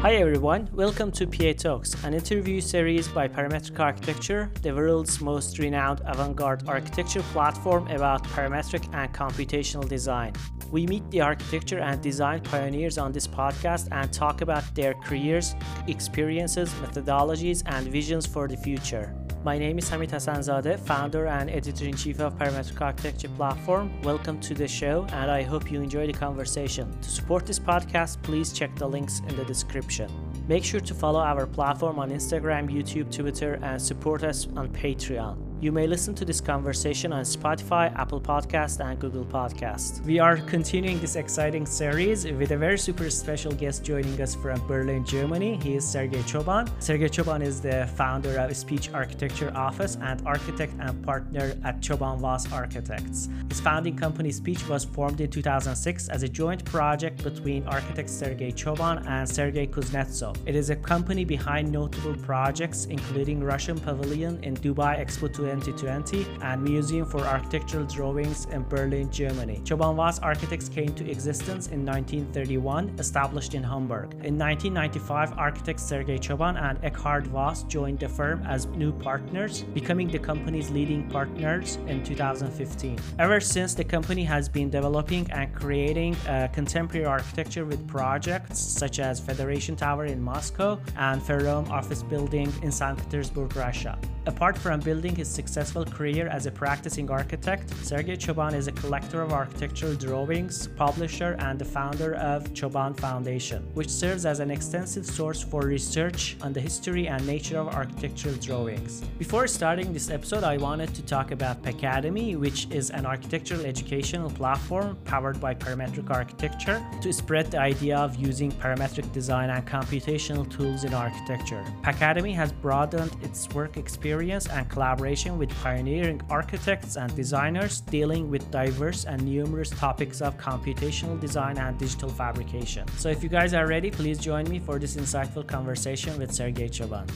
Hi everyone, welcome to PA Talks, an interview series by Parametric Architecture, the world's most renowned avant garde architecture platform about parametric and computational design. We meet the architecture and design pioneers on this podcast and talk about their careers, experiences, methodologies, and visions for the future. My name is Hamid Hassanzadeh, founder and editor in chief of Parametric Architecture Platform. Welcome to the show, and I hope you enjoy the conversation. To support this podcast, please check the links in the description. Make sure to follow our platform on Instagram, YouTube, Twitter, and support us on Patreon. You may listen to this conversation on Spotify, Apple Podcast, and Google Podcast. We are continuing this exciting series with a very super special guest joining us from Berlin, Germany. He is Sergey Tchoban. Sergey Tchoban is the founder of Speech Architecture Office and architect and partner at Tchoban Voss Architects. His founding company Speech was formed in 2006 as a joint project between architect Sergey Tchoban and Sergey Kuznetsov. It is a company behind notable projects including Russian Pavilion in Dubai Expo 2020 and Museum for Architectural Drawings in Berlin, Germany. Tchoban Voss Architects came to existence in 1931, established in Hamburg. In 1995, architects Sergei Tchoban and Eckhard Voss joined the firm as new partners, becoming the company's leading partners in 2015. Ever since, the company has been developing and creating uh, contemporary architecture with projects such as Federation Tower in Moscow and Ferrome office building in St. Petersburg, Russia. Apart from building his successful career as a practicing architect, Sergei Tchoban is a collector of architectural drawings, publisher, and the founder of Tchoban Foundation, which serves as an extensive source for research on the history and nature of architectural drawings. Before starting this episode, I wanted to talk about Pacademy, which is an architectural educational platform powered by parametric architecture to spread the idea of using parametric design and computational tools in architecture. Pacademy has broadened its work experience and collaboration with pioneering architects and designers dealing with diverse and numerous topics of computational design and digital fabrication. So if you guys are ready, please join me for this insightful conversation with Sergey Tchoban.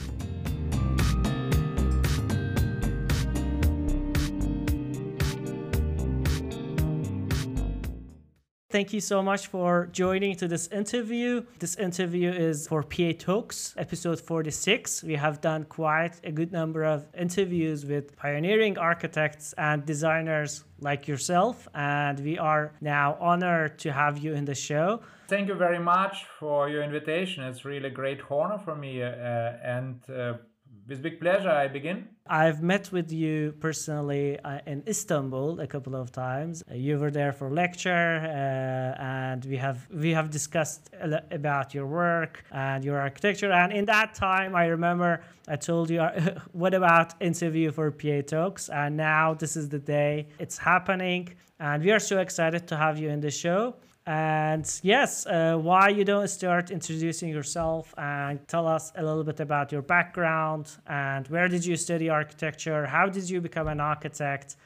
Thank you so much for joining to this interview. This interview is for PA Talks, episode 46. We have done quite a good number of interviews with pioneering architects and designers like yourself, and we are now honored to have you in the show. Thank you very much for your invitation. It's really a great honor for me, uh, and uh, with big pleasure, I begin. I've met with you personally uh, in Istanbul a couple of times. You were there for lecture, uh, and we have we have discussed about your work and your architecture. And in that time, I remember I told you, "What about interview for PA Talks?" And now this is the day it's happening, and we are so excited to have you in the show. And yes, uh, why you don't start introducing yourself and tell us a little bit about your background and where did you study architecture? How did you become an architect?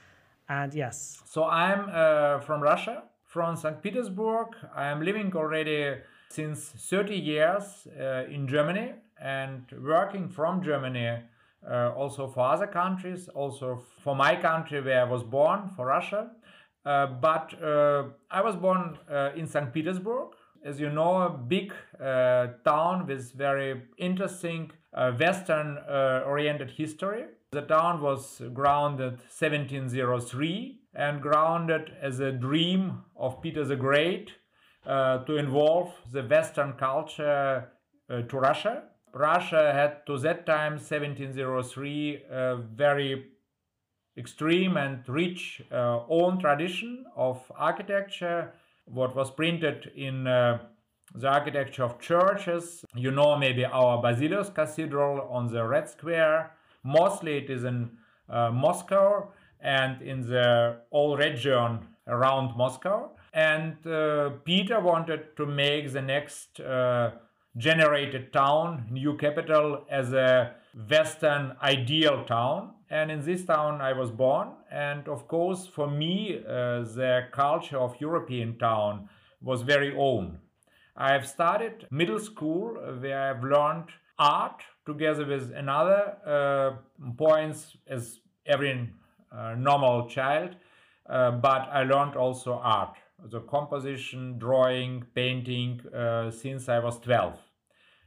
And yes. So I'm uh, from Russia, from St. Petersburg. I am living already since 30 years uh, in Germany and working from Germany uh, also for other countries, also for my country where I was born, for Russia. Uh, but uh, I was born uh, in St. Petersburg, as you know, a big uh, town with very interesting uh, Western oriented history. The town was grounded 1703 and grounded as a dream of Peter the Great to involve the Western culture to Russia. Russia had to that time, 1703, a very extreme and rich uh, own tradition of architecture, what was printed in uh, the architecture of churches. You know maybe our Basilius Cathedral on the Red Square. Mostly it is in uh, Moscow and in the whole region around Moscow. And uh, Peter wanted to make the next uh, generated town, new capital, as a Western ideal town and in this town I was born. And of course, for me, uh, the culture of European town was very own. I have started middle school where I've learned art together with another uh, points as every uh, normal child, uh, but I learned also art. the composition, drawing, painting uh, since I was 12.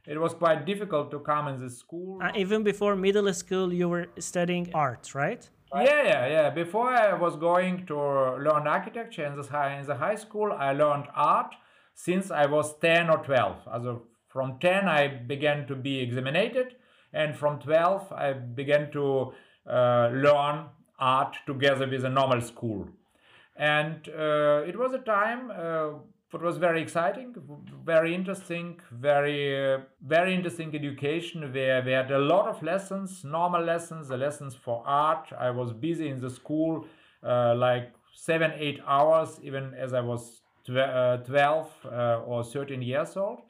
It was quite difficult to come in the school. Uh, even before middle school, you were studying art, right? Yeah, yeah, yeah. Before I was going to learn architecture in the high, in the high school, I learned art since I was 10 or 12. Also from 10, I began to be examinated, and from 12, I began to uh, learn art together with a normal school. And uh, it was a time uh, what was very exciting, very interesting, very uh, very interesting education where we had a lot of lessons, normal lessons, the lessons for art. I was busy in the school uh, like seven, eight hours, even as I was tw- uh, 12 uh, or 13 years old.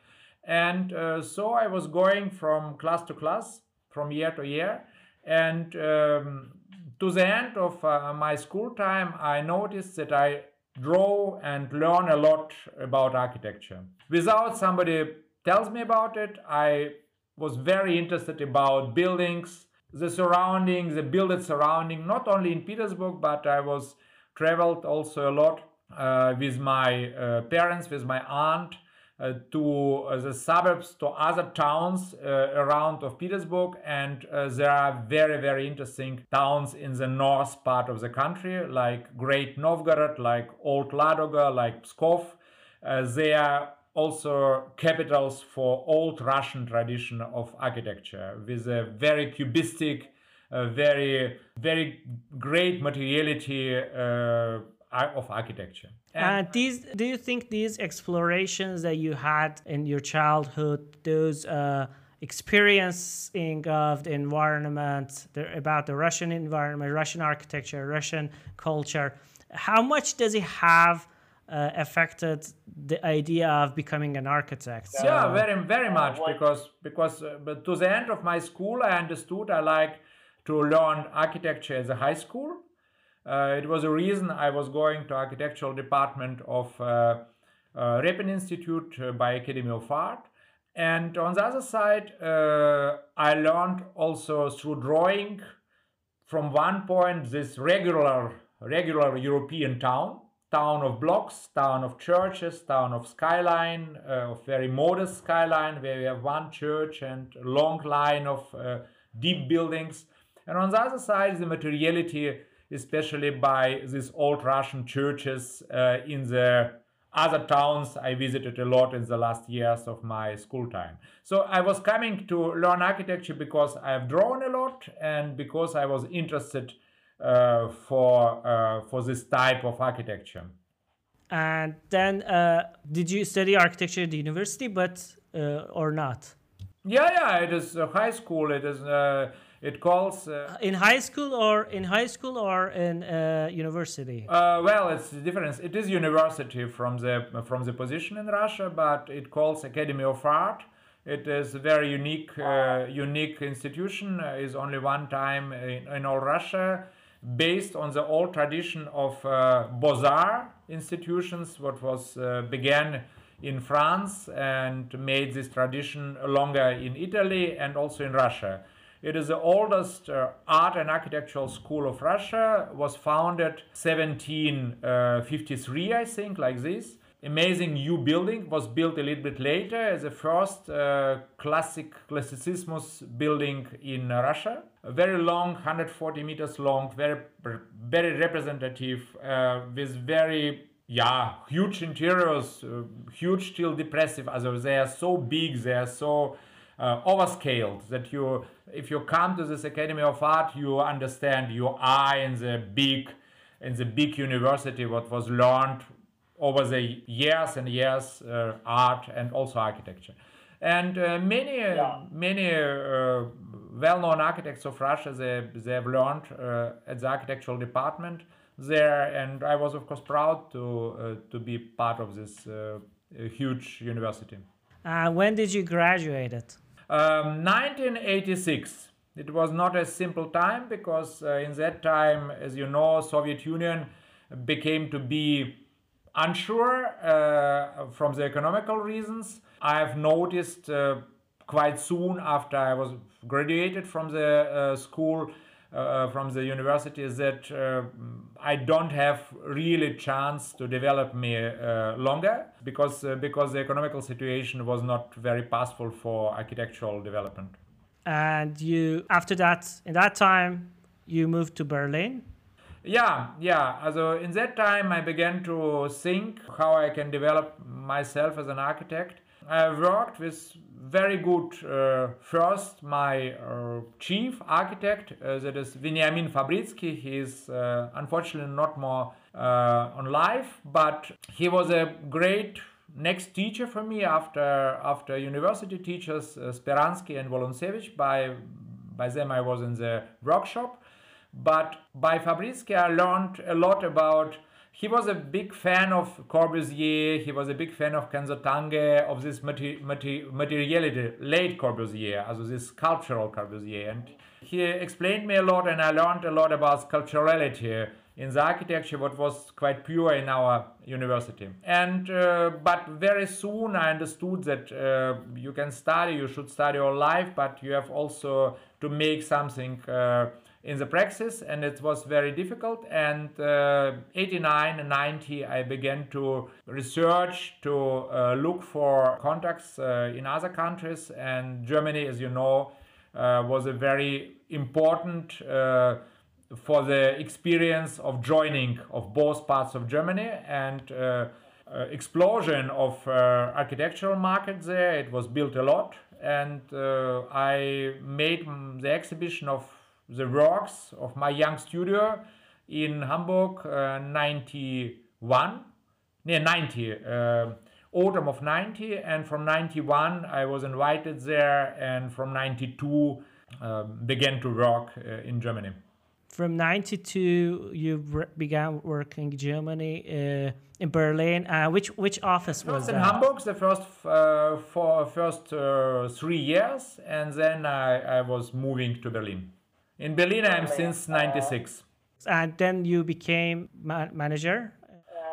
And uh, so I was going from class to class, from year to year. And um, to the end of uh, my school time, I noticed that I draw and learn a lot about architecture. Without somebody tells me about it, I was very interested about buildings, the surrounding, the built surrounding, not only in Petersburg, but I was traveled also a lot uh, with my uh, parents, with my aunt, to uh, the suburbs, to other towns uh, around of Petersburg, and uh, there are very very interesting towns in the north part of the country, like Great Novgorod, like Old Ladoga, like Pskov. they are also capitals for old Russian tradition of architecture with a very cubistic, uh, very very great materiality uh, of architecture. And uh, these, do you think these explorations that you had in your childhood, those uh, experiencing of the environment, the, about the Russian environment, Russian architecture, Russian culture, how much does it have uh, affected the idea of becoming an architect? Yeah, very, very much because because uh, but to the end of my school, I understood I like to learn architecture as a high school uh, it was a reason I was going to architectural department of uh, uh, Repin Institute uh, by Academy of Art. And on the other side, uh, I learned also through drawing from one point this regular, regular European town, town of blocks, town of churches, town of skyline, uh, of very modest skyline, where we have one church and long line of deep buildings. And on the other side, the materiality especially by these old Russian churches uh, in the other towns I visited a lot in the last years of my school time. So I was coming to learn architecture because I have drawn a lot and because I was interested uh, for uh, for this type of architecture. And then, uh, did you study architecture at the university, but uh, or not? Yeah, yeah, it is high school. It is uh, it calls uh, in high school or in high school or in uh, university. Uh, well, it's the difference. It is university from the from the position in Russia, but it calls Academy of Art. It is a very unique uh, unique institution. Uh, is only one time in, in, all Russia, based on the old tradition of uh, Beaux-Arts institutions, what was began in France and made this tradition longer in Italy and also in Russia. It is the oldest uh, art and architectural school of Russia. Was founded 1753, I think, like this. Amazing new building was built a little bit later as the first uh, classic classicismus building in Russia. A very long, 140 meters long, very very representative, uh, with very yeah huge interiors, uh, huge still depressive. Also they are so big, they are so uh, overscaled that you if you come to this academy of art you understand you are in the big in the big university what was learned over the years and years uh, art and also architecture. And uh, many yeah. many uh, well-known architects of russia they, they have learned uh, at the architectural department there. And i was of course proud to uh, to be part of this huge university. When did you graduate it um, 1986. It was not a simple time because uh, in that time, as you know, Soviet Union became to be unsure uh, from the economical reasons. I have noticed uh, quite soon after I was graduated from the uh, school uh, from the university that uh, I don't have really chance to develop me uh, longer because uh, because the economical situation was not very possible for architectural development. And you after that in that time you moved to Berlin. Yeah, yeah. Also in that time I began to think how I can develop myself as an architect. I worked with very good uh, first my uh, chief architect uh, that is Veniamin Fabritsky. He is uh, unfortunately not more uh, on life, but he was a great next teacher for me after after university teachers Speransky and Volonsevich. By by them I was in the workshop, but by Fabritsky I learned a lot about he was a big fan of Corbusier, he was a big fan of Kenzo Tange, of this mater- mater- materiality, late Corbusier, also this sculptural Corbusier. And he explained me a lot and I learned a lot about sculpturality in the architecture, what was quite pure in our university. And uh, but very soon I understood that uh, you can study, you should study all life, but you have also to make something uh, in the praxis and it was very difficult. And uh, 89 and 90 i began to research to uh, look for contacts uh, in other countries. And germany as you know uh, was a very important uh, for the experience of joining of both parts of germany. And uh, explosion of architectural market there it was built a lot. And i made the exhibition of the works of my young studio in Hamburg, uh, 91, near 90, uh, autumn of 90, and from 91 I was invited there, and from 92 uh, began to work uh, in Germany. From 92, you began working in Germany, uh, in Berlin. Uh, which which office was I was in that? Hamburg the first for first three years, and then I, I was moving to Berlin. In Berlin, I am since 96. And then you became ma manager?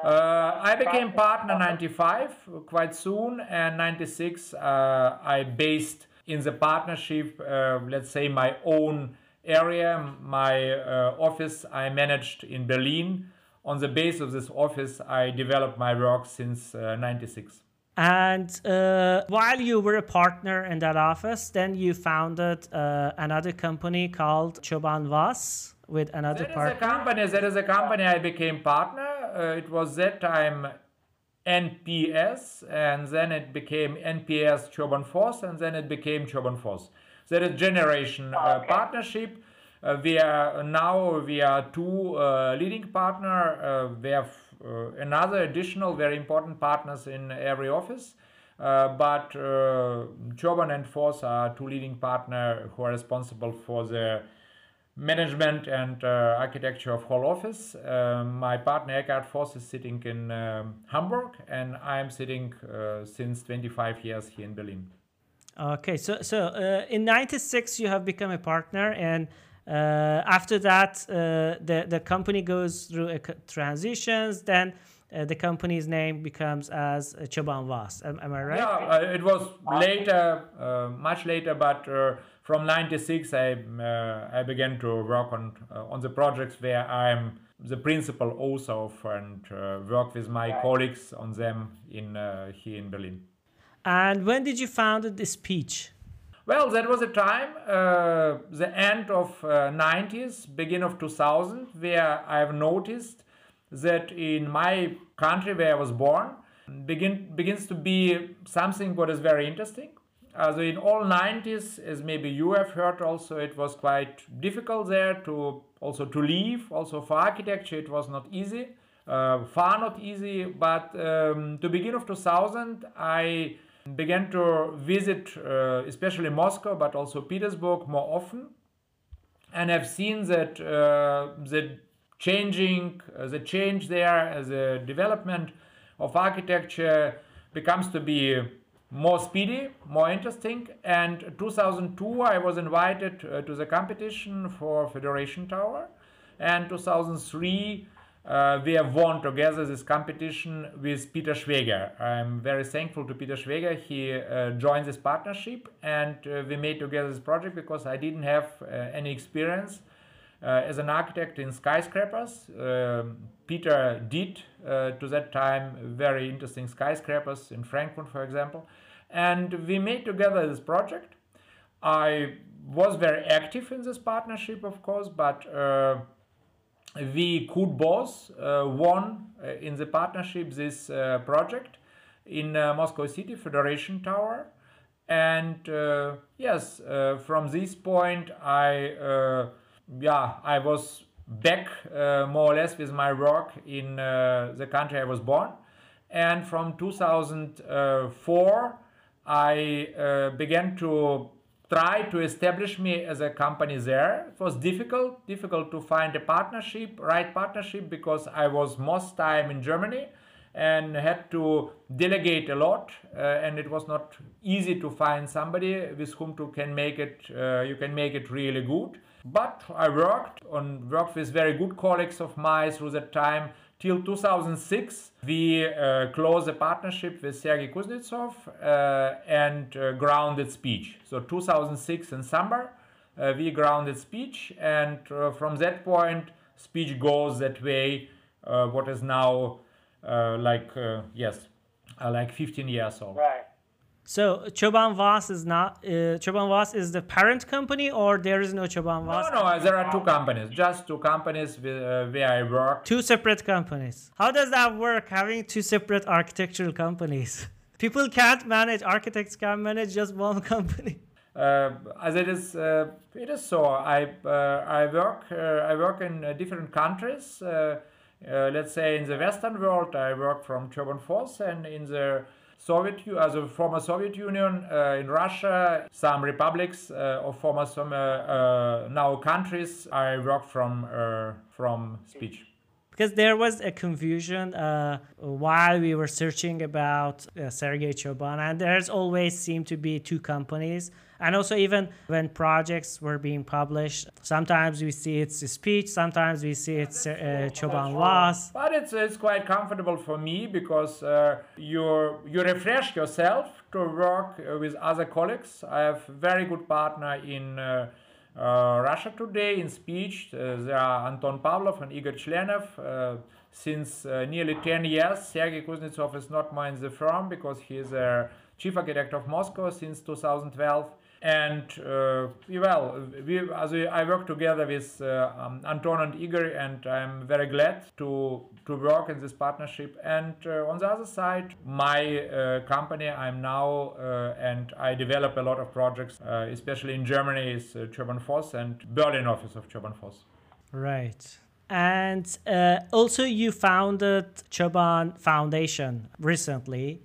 Uh, I became partner 95 quite soon, and 96 uh, I based in the partnership, uh, let's say, my own area, my uh, office I managed in Berlin. On the base of this office, I developed my work since 96. And uh, while you were a partner in that office, then you founded uh, another company called Tchoban Voss with another that partner. Is a company, that is a company I became partner. Uh, it was that time NPS, and then it became NPS Tchoban Voss, and then it became Tchoban Voss. That is generation uh, okay. partnership. Uh, we are now we are two uh, leading partner. we have another additional very important partners in every office. Uh, but uh, Tchoban and Voss are two leading partners who are responsible for the management and uh, architecture of whole office. Uh, my partner Eckhard Voss is sitting in um, Hamburg, and I am sitting uh, since 25 years here in Berlin. Okay, so so in '96 you have become a partner, and uh, after that, uh, the, the company goes through transitions. Then uh, the company's name becomes as Tchoban Voss. Am, am, I right? Yeah, it was later, much later, but from 96 I, I began to work on, on the projects where I'm the principal author of and uh, work with my colleagues on them in uh, here in Berlin. And when did you found the speech? Well, that was a time, uh, the end of uh, 90s, begin of 2000, where I've noticed that in my country where I was born, begin, begins to be something what is very interesting. Uh, so in all 90s, as maybe you have heard also, it was quite difficult there to also to leave. Also for architecture, it was not easy, uh, far not easy. But um, to begin of 2000, I began to visit uh, especially Moscow but also Petersburg more often and have seen that uh, the changing uh, the change there the development of architecture becomes to be more speedy more interesting. And 2002 I was invited uh, to the competition for Federation Tower. And 2003 uh, we have won together this competition with Peter Schweger. I'm very thankful to Peter Schweger. He uh, joined this partnership and uh, we made together this project because I didn't have uh, any experience uh, as an architect in skyscrapers. Um, Peter did uh, to that time very interesting skyscrapers in Frankfurt, for example. And we made together this project. I was very active in this partnership, of course, but we could both uh, won uh, in the partnership this uh, project in Moscow City Federation Tower. And yes, from this point, I yeah, I was back uh, more or less with my work in uh, the country I was born. And from 2004, I uh, began to try to establish me as a company there. It was difficult, difficult to find a partnership, right partnership, because I was most time in Germany and had to delegate a lot uh, and it was not easy to find somebody with whom to can make it uh, you can make it really good but I worked on worked with very good colleagues of mine through that time till 2006. We uh, closed a partnership with Sergei Kuznetsov uh, and uh, grounded speech. So 2006 in summer, uh, we grounded speech, and uh, from that point, speech goes that way. Uh, what is now like yes, like 15 years old. Right. So Tchoban Voss is not uh, Tchoban Voss is the parent company, or there is no Tchoban Voss? No, no, there are two companies, just two companies with, uh, where I work. Two separate companies. How does that work? Having two separate architectural companies. People can't manage. Architects can't manage just one company. Uh, as it is, uh, it is so. I uh, I work uh, I work in uh, different countries. Uh, let's say in the Western world, I work from Tchoban Voss, and in the Soviet, as a former Soviet Union, uh, in Russia, some republics uh, of former some, uh, now countries, I work from from speech because there was a confusion uh, while we were searching about uh, Sergei Tchoban, and there's always seemed to be two companies. And also, even when projects were being published, sometimes we see it's speech, sometimes we see it's uh, Tchoban Voss. But it's, it's quite comfortable for me because uh, you you refresh yourself to work uh, with other colleagues. I have very good partner in uh, uh, Russia Today in speech. Uh, there are Anton Pavlov and Igor Chlenov. Uh, since nearly 10 years, Sergei Kuznetsov is not in the firm because he is a chief architect of Moscow since 2012 and uh, well we as we, i work together with uh, um, anton and igor and i'm very glad to to work in this partnership. And uh, on the other side my uh, company i'm now uh, and i develop a lot of projects uh, especially in germany is uh, Tchoban Voss and berlin office of Tchoban Voss right. And also you founded tchoban foundation recently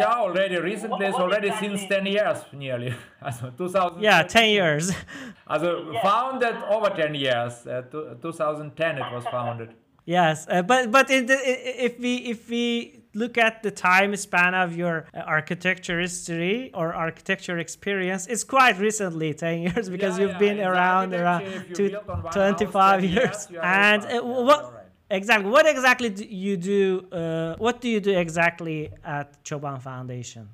yeah, already recently, it's already since 10 years nearly. Also 2000. Yeah, 10 years. Also founded over 10 years. Uh, 2010 it was founded. Yes, uh, but but the, if we if we look at the time span of your uh, architecture history or architecture experience, it's quite recently 10 years because yeah, you've yeah, been around around two, 25 years. years and uh, what Exactly. What exactly do you do? Uh, what do you do exactly at Tchoban Foundation?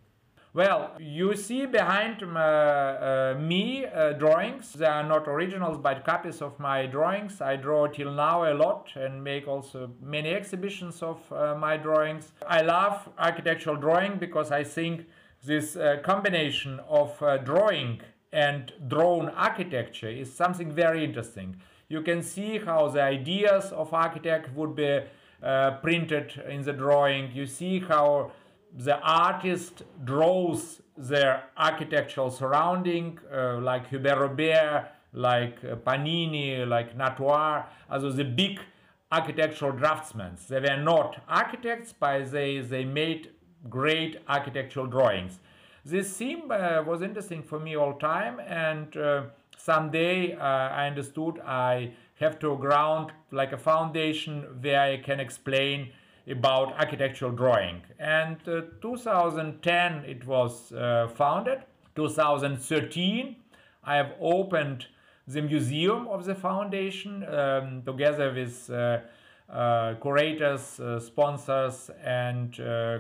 Well, you see behind uh, uh, me uh, drawings. They are not originals, but copies of my drawings. I draw till now a lot and make also many exhibitions of uh, my drawings. I love architectural drawing because I think this uh, combination of uh, drawing and drawn architecture is something very interesting you can see how the ideas of architect would be uh, printed in the drawing. You see how the artist draws their architectural surrounding, uh, like Hubert Robert, like uh, Panini, like Natoire, also the big architectural draftsmen. They were not architects, but they, they made great architectural drawings. This theme uh, was interesting for me all time, and uh, someday uh, I understood I have to ground like a foundation where I can explain about architectural drawing. And uh, 2010 it was uh, founded. 2013 I have opened the museum of the foundation um, together with uh, uh, curators, uh, sponsors and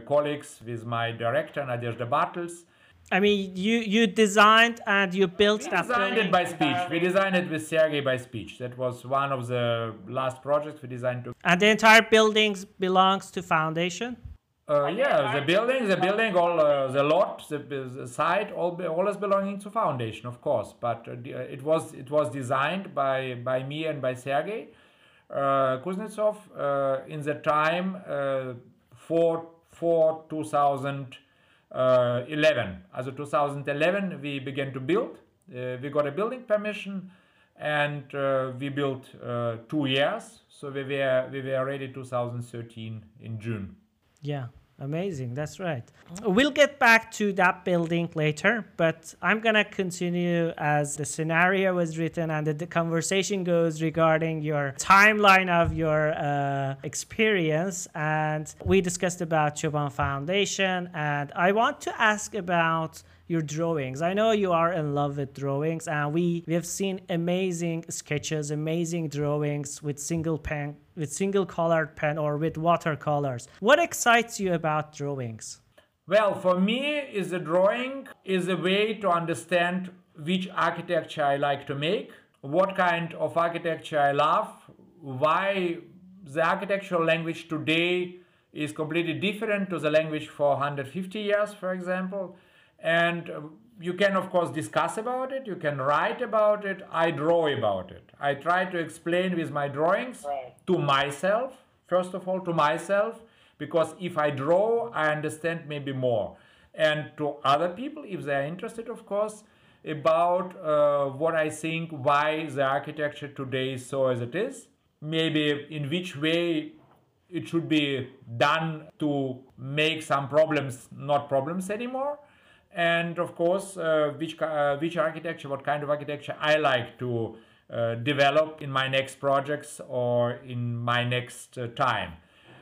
colleagues with my director Nadezhda Bartels I mean, you you designed and you built we that designed building. it by speech. We designed it with Sergey by speech. That was one of the last projects we designed to. And the entire building belongs to foundation. Uh, yeah, the building, the building, all uh, the lot, the, the site, all all is belonging to foundation, of course. But uh, uh, it was it was designed by by me and by Sergey uh, Kuznetsov uh, in the time uh, for for 2011. Also 2011, we began to build. Uh, we got a building permission, and uh, we built uh, two years. So we were we were ready 2013 in June. Yeah, amazing. That's right. We'll get back to that building later, but I'm going to continue as the scenario was written and the, the conversation goes regarding your timeline of your uh, experience. And we discussed about Tchoban Foundation, and I want to ask about your drawings. I know you are in love with drawings, and we, we have seen amazing sketches, amazing drawings with single pen, with single colored pen or with watercolors. What excites you about drawings? Well, for me, is the drawing is a way to understand which architecture I like to make, what kind of architecture I love, why the architectural language today is completely different to the language for 150 years, for example. And uh, you can, of course, discuss about it, you can write about it, I draw about it. I try to explain with my drawings to myself, first of all, to myself, because if I draw, I understand maybe more. And to other people, if they are interested, of course, about uh, what I think, why the architecture today is so as it is, maybe in which way it should be done to make some problems not problems anymore and of course uh, which uh, which architecture what kind of architecture i like to uh, develop in my next projects or in my next uh, time.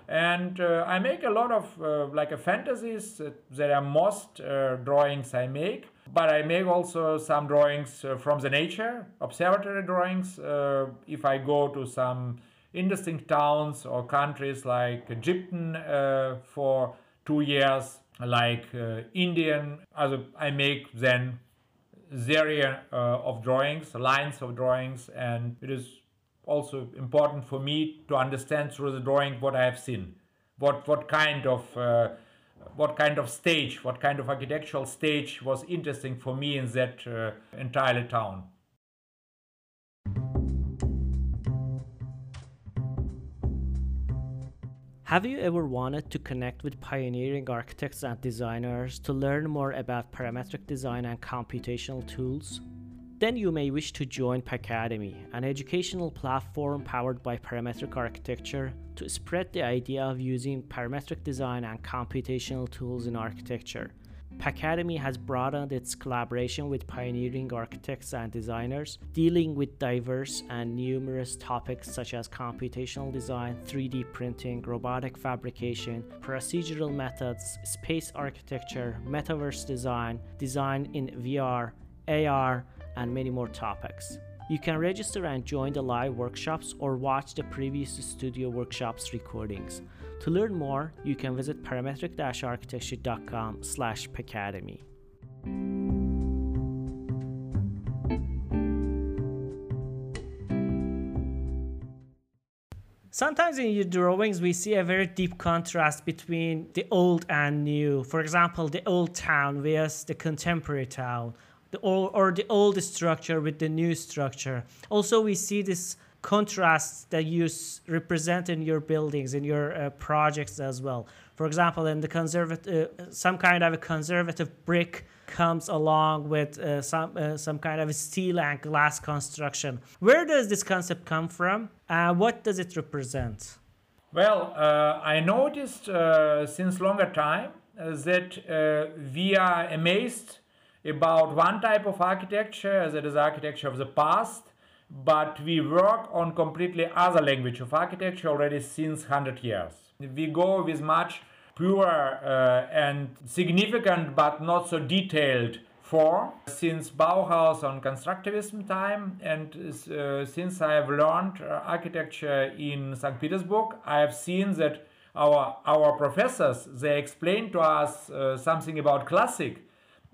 And uh, i make a lot of uh, like a fantasies that are most drawings i make. But i make also some drawings from the nature observatory drawings if i go to some interesting towns or countries like egyptian uh, for two years like uh, indian also i make then area uh, of drawings, lines of drawings, and it is also important for me to understand through the drawing what I have seen, what what kind of uh, what kind of stage, what kind of architectural stage was interesting for me in that uh, entire town. Have you ever wanted to connect with pioneering architects and designers to learn more about parametric design and computational tools? Then you may wish to join Pacademy, an educational platform powered by parametric architecture to spread the idea of using parametric design and computational tools in architecture. Pacademy has broadened its collaboration with pioneering architects and designers, dealing with diverse and numerous topics such as computational design, 3D printing, robotic fabrication, procedural methods, space architecture, metaverse design, design in VR, AR, and many more topics. You can register and join the live workshops or watch the previous studio workshops recordings. To learn more, you can visit parametric-architecture.com slash pacademy. Sometimes in your drawings, we see a very deep contrast between the old and new. For example, the old town versus the contemporary town, the or the old structure with the new structure. Also, we see this contrast that you represent in your buildings, in your uh, projects as well. For example, in the conservative, uh, some kind of a conservative brick comes along with uh, some uh, some kind of steel and glass construction. Where does this concept come from? Uh, what does it represent? Well, uh, I noticed since longer time that we are amazed about one type of architecture, that is architecture of the past, but we work on completely other language of architecture already since 100 years. We go with much purer uh, and significant but not so detailed form since Bauhaus on constructivism time and uh, since I have learned uh, architecture in St. Petersburg, I have seen that our our professors they explain to us uh, something about classic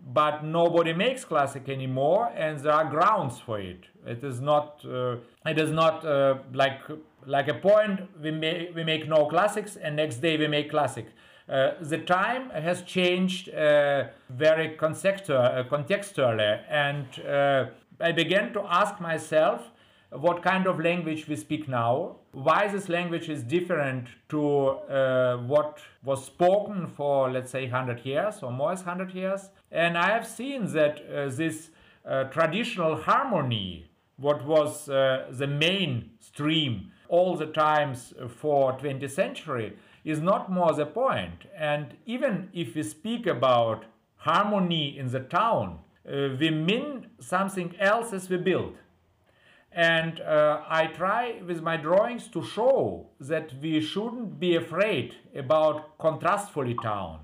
but nobody makes classic anymore, and there are grounds for it. It is not. Uh, it is not uh, like like a point we make we make no classics, and next day we make classic. Uh, the time has changed uh, very uh, contextually, and uh, I began to ask myself what kind of language we speak now, why this language is different to uh, what was spoken for, let's say, 100 years or more than 100 years. And I have seen that uh, this uh, traditional harmony, what was uh, the main stream all the times for 20th century, is not more the point. And even if we speak about harmony in the town, uh, we mean something else as we build. And uh, I try with my drawings to show that we shouldn't be afraid about contrastfully town.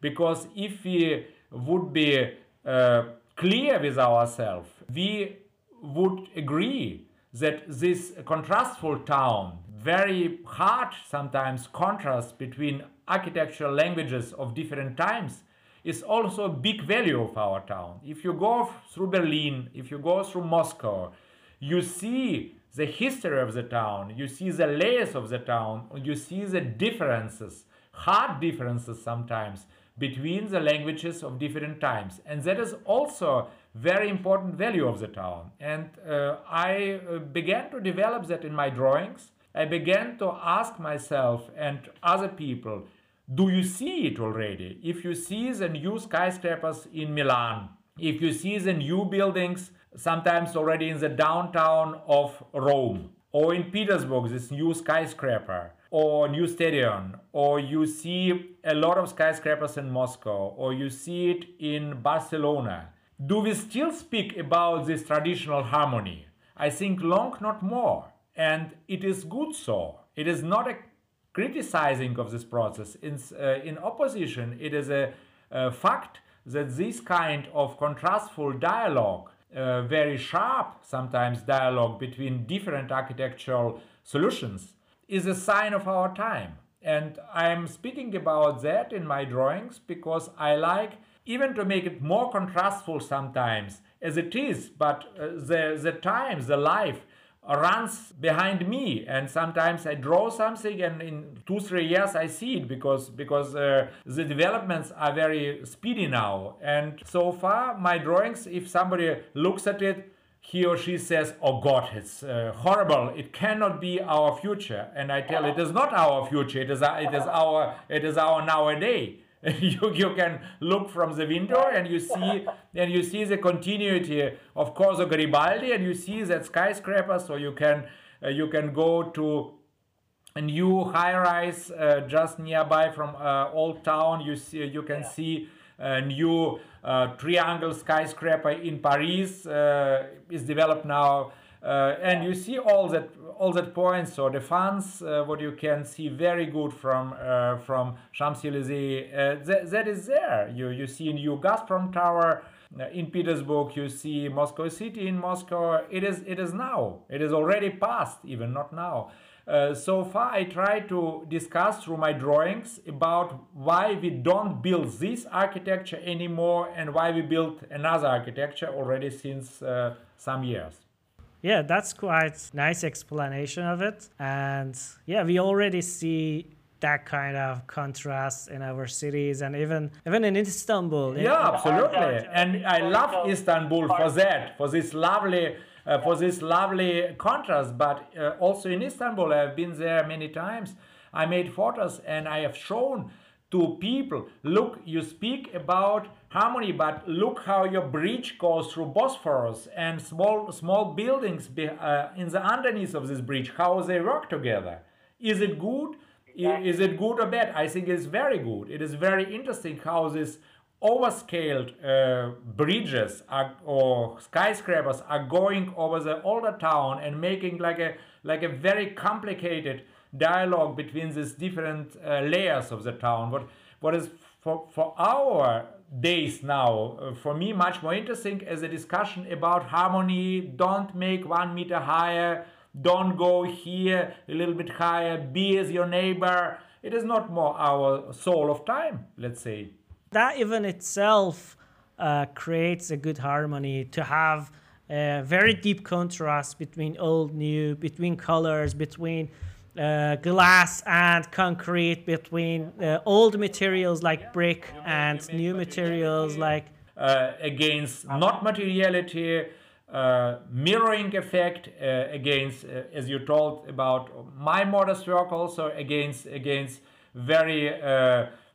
Because if we would be uh, clear with ourselves, we would agree that this contrastful town, very hard sometimes contrast between architectural languages of different times, is also a big value of our town. If you go through Berlin, if you go through Moscow, you see the history of the town, you see the layers of the town, you see the differences, hard differences sometimes, between the languages of different times. And that is also very important value of the town. And uh, I uh, began to develop that in my drawings. I began to ask myself and other people, do you see it already? If you see the new skyscrapers in Milan, if you see the new buildings sometimes already in the downtown of Rome, or in Petersburg, this new skyscraper, or new stadium, or you see a lot of skyscrapers in Moscow, or you see it in Barcelona. Do we still speak about this traditional harmony? I think long, not more. And it is good so. It is not a criticizing of this process. In, uh, in opposition, it is a, a fact that this kind of contrastful dialogue uh, very sharp sometimes dialogue between different architectural solutions is a sign of our time. And I'm speaking about that in my drawings because I like even to make it more contrastful sometimes as it is, but uh, the, the times, the life runs behind me and sometimes i draw something and in two three years i see it because because uh, the developments are very speedy now. And so far my drawings if somebody looks at it he or she says oh god it's uh, horrible. It cannot be our future. And i tell it is not our future. It is, our, it is our it is our nowadays you, you can look from the window and you see and you see the continuity of Corso Garibaldi and you see that skyscraper. So you can uh, you can go to a new high-rise uh, just nearby from uh, Old Town. You see you can yeah. see a new uh, triangle skyscraper in Paris uh, is developed now. uh, and you see all that all that points. So the Défense, uh, what you can see very good from uh, from Champs Elysees, that, that is there. You you see new Gazprom Tower. in Petersburg, you see Moscow City in Moscow. It is it is now. It is already past, even not now. Uh, so far, I try to discuss through my drawings about why we don't build this architecture anymore and why we built another architecture already since uh, some years. Yeah, that's quite nice explanation of it. And yeah, we already see that kind of contrast in our cities and even even in Istanbul. Yeah, absolutely. And I love Istanbul for that, for this lovely uh, for this lovely contrast. But uh, also in Istanbul, I've been there many times. I made photos and I have shown to people look you speak about harmony but look how your bridge goes through bosphorus and small small buildings be, uh, in the underneath of this bridge how they work together. Is it good? Is it good or bad? I think it's very good. It is very interesting how these overscaled uh, bridges are, or skyscrapers are going over the older town and making like a like a very complicated dialogue between these different uh, layers of the town. What, what is for, for our days now, uh, for me, much more interesting is a discussion about harmony. Don't make one meter higher, don't go here a little bit higher, be as your neighbor. It is not more our soul of time, let's say. That even itself uh, creates a good harmony to have a very deep contrast between old, new, between colors, between uh, glass and concrete, between uh, old materials like brick and new materials like. Uh, against not materiality, uh, mirroring effect uh, against, uh, as you told about my modest work, also against against very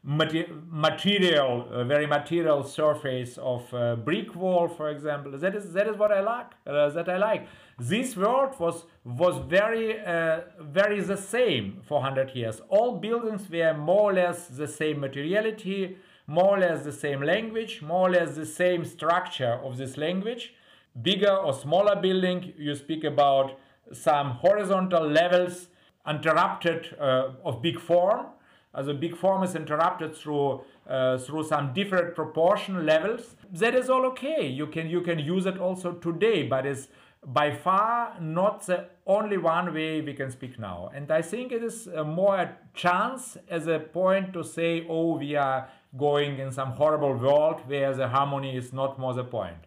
material, uh, very material surface of uh, brick wall, for example. That is that is what I like. Uh, that I like. This world was was very uh, very the same for hundred years. All buildings were more or less the same materiality, more or less the same language, more or less the same structure of this language. Bigger or smaller building, you speak about some horizontal levels interrupted uh, of big form a big form is interrupted through uh, through some different proportion levels. That is all okay. You can you can use it also today, but it's by far not the only one way we can speak now. And I think it is more a chance as a point to say, oh, we are going in some horrible world where the harmony is not more the point.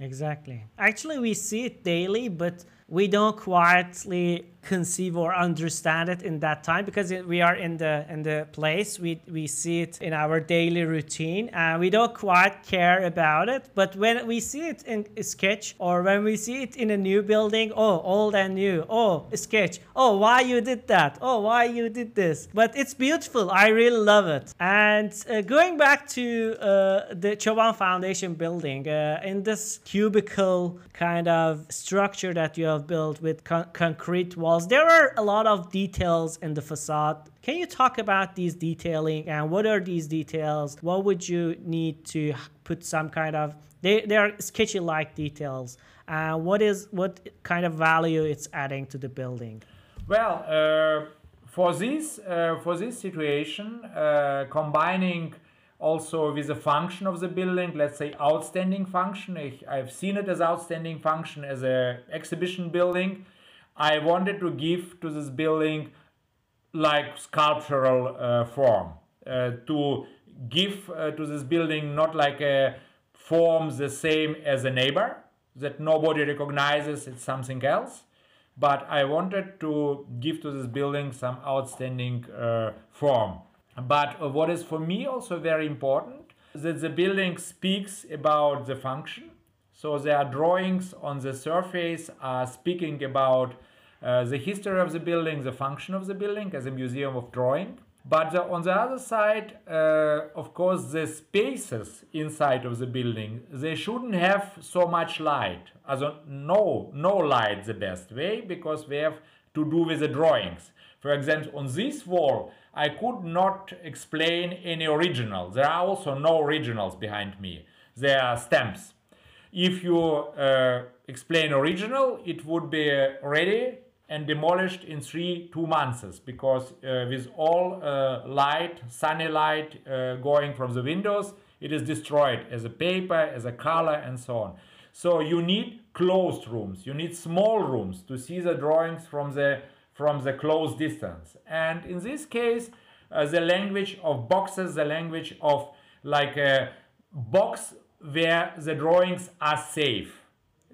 Exactly. Actually, we see it daily, but we don't quietly conceive or understand it in that time because we are in the in the place. We we see it in our daily routine and we don't quite care about it. But when we see it in sketch or when we see it in a new building oh old and new oh sketch oh why you did that oh why you did this. But it's beautiful. I really love it. And uh, going back to uh, the Tchoban foundation building uh, in this cubicle kind of structure that you have built with con concrete walls walls. There are a lot of details in the facade. Can you talk about these detailing and what are these details? What would you need to put some kind of they, they are sketchy like details. Uh, what is what kind of value it's adding to the building? Well, uh, for this uh, for this situation, uh, combining also with the function of the building, let's say outstanding function. I've seen it as outstanding function as a exhibition building I wanted to give to this building like sculptural uh, form uh, to give uh, to this building not like a form the same as a neighbor that nobody recognizes it's something else but I wanted to give to this building some outstanding uh, form. But what is for me also very important that the building speaks about the function so there are drawings on the surface are speaking about uh, the history of the building, the function of the building as a museum of drawing. But the, on the other side, uh, of course, the spaces inside of the building, they shouldn't have so much light. Also, no, no light the best way because we have to do with the drawings. For example, on this wall, I could not explain any original. There are also no originals behind me. There are stamps. If you uh, explain original, it would be ready and demolished in three two months because uh, with all uh, light sunny light uh, going from the windows it is destroyed as a paper as a color and so on. So you need closed rooms. You need small rooms to see the drawings from the from the close distance. And in this case uh, the language of boxes the language of like a box where the drawings are safe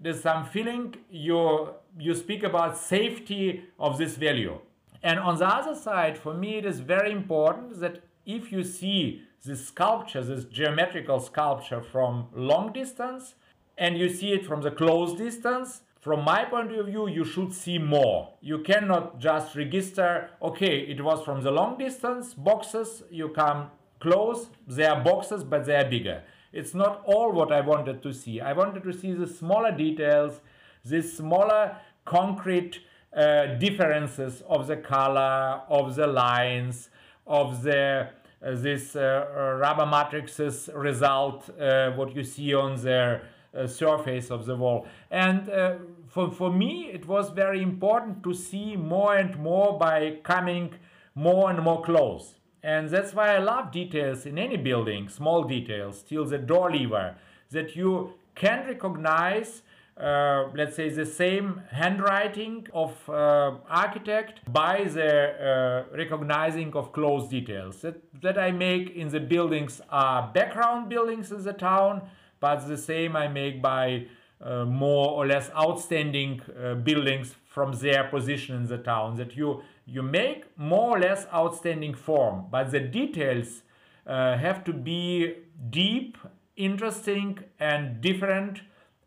there's some feeling you you speak about safety of this value. And on the other side, for me, it is very important that if you see this sculpture, this geometrical sculpture from long distance, and you see it from the close distance, from my point of view, you should see more. You cannot just register, okay, it was from the long distance, boxes, you come close, they are boxes, but they are bigger. It's not all what I wanted to see. I wanted to see the smaller details, these smaller concrete uh, differences of the color, of the lines, of the uh, this uh, rubber matrices result, uh, what you see on the uh, surface of the wall. And uh, for, for me, it was very important to see more and more by coming more and more close. And that's why I love details in any building, small details, till the door lever, that you can recognize uh, let's say the same handwriting of uh, architect by the uh, recognizing of close details that, that I make in the buildings are background buildings in the town but the same I make by uh, more or less outstanding uh, buildings from their position in the town. That you you make more or less outstanding form, but the details uh, have to be deep, interesting, and different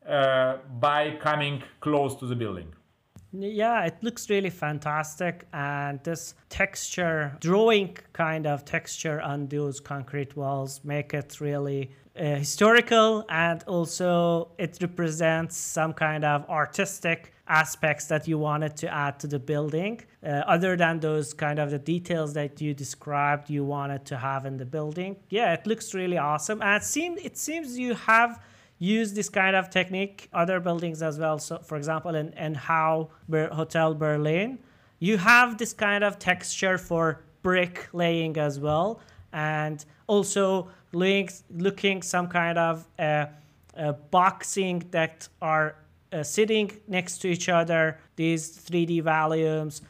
uh, by coming close to the building. Yeah, it looks really fantastic. And this texture, drawing kind of texture on those concrete walls make it really uh, historical and also it represents some kind of artistic aspects that you wanted to add to the building uh, other than those kind of the details that you described you wanted to have in the building yeah it looks really awesome and it seems it seems you have used this kind of technique other buildings as well so for example in, in how hotel berlin you have this kind of texture for brick laying as well and also looking some kind of uh, uh, boxing that are uh, sitting next to each other, these 3D volumes.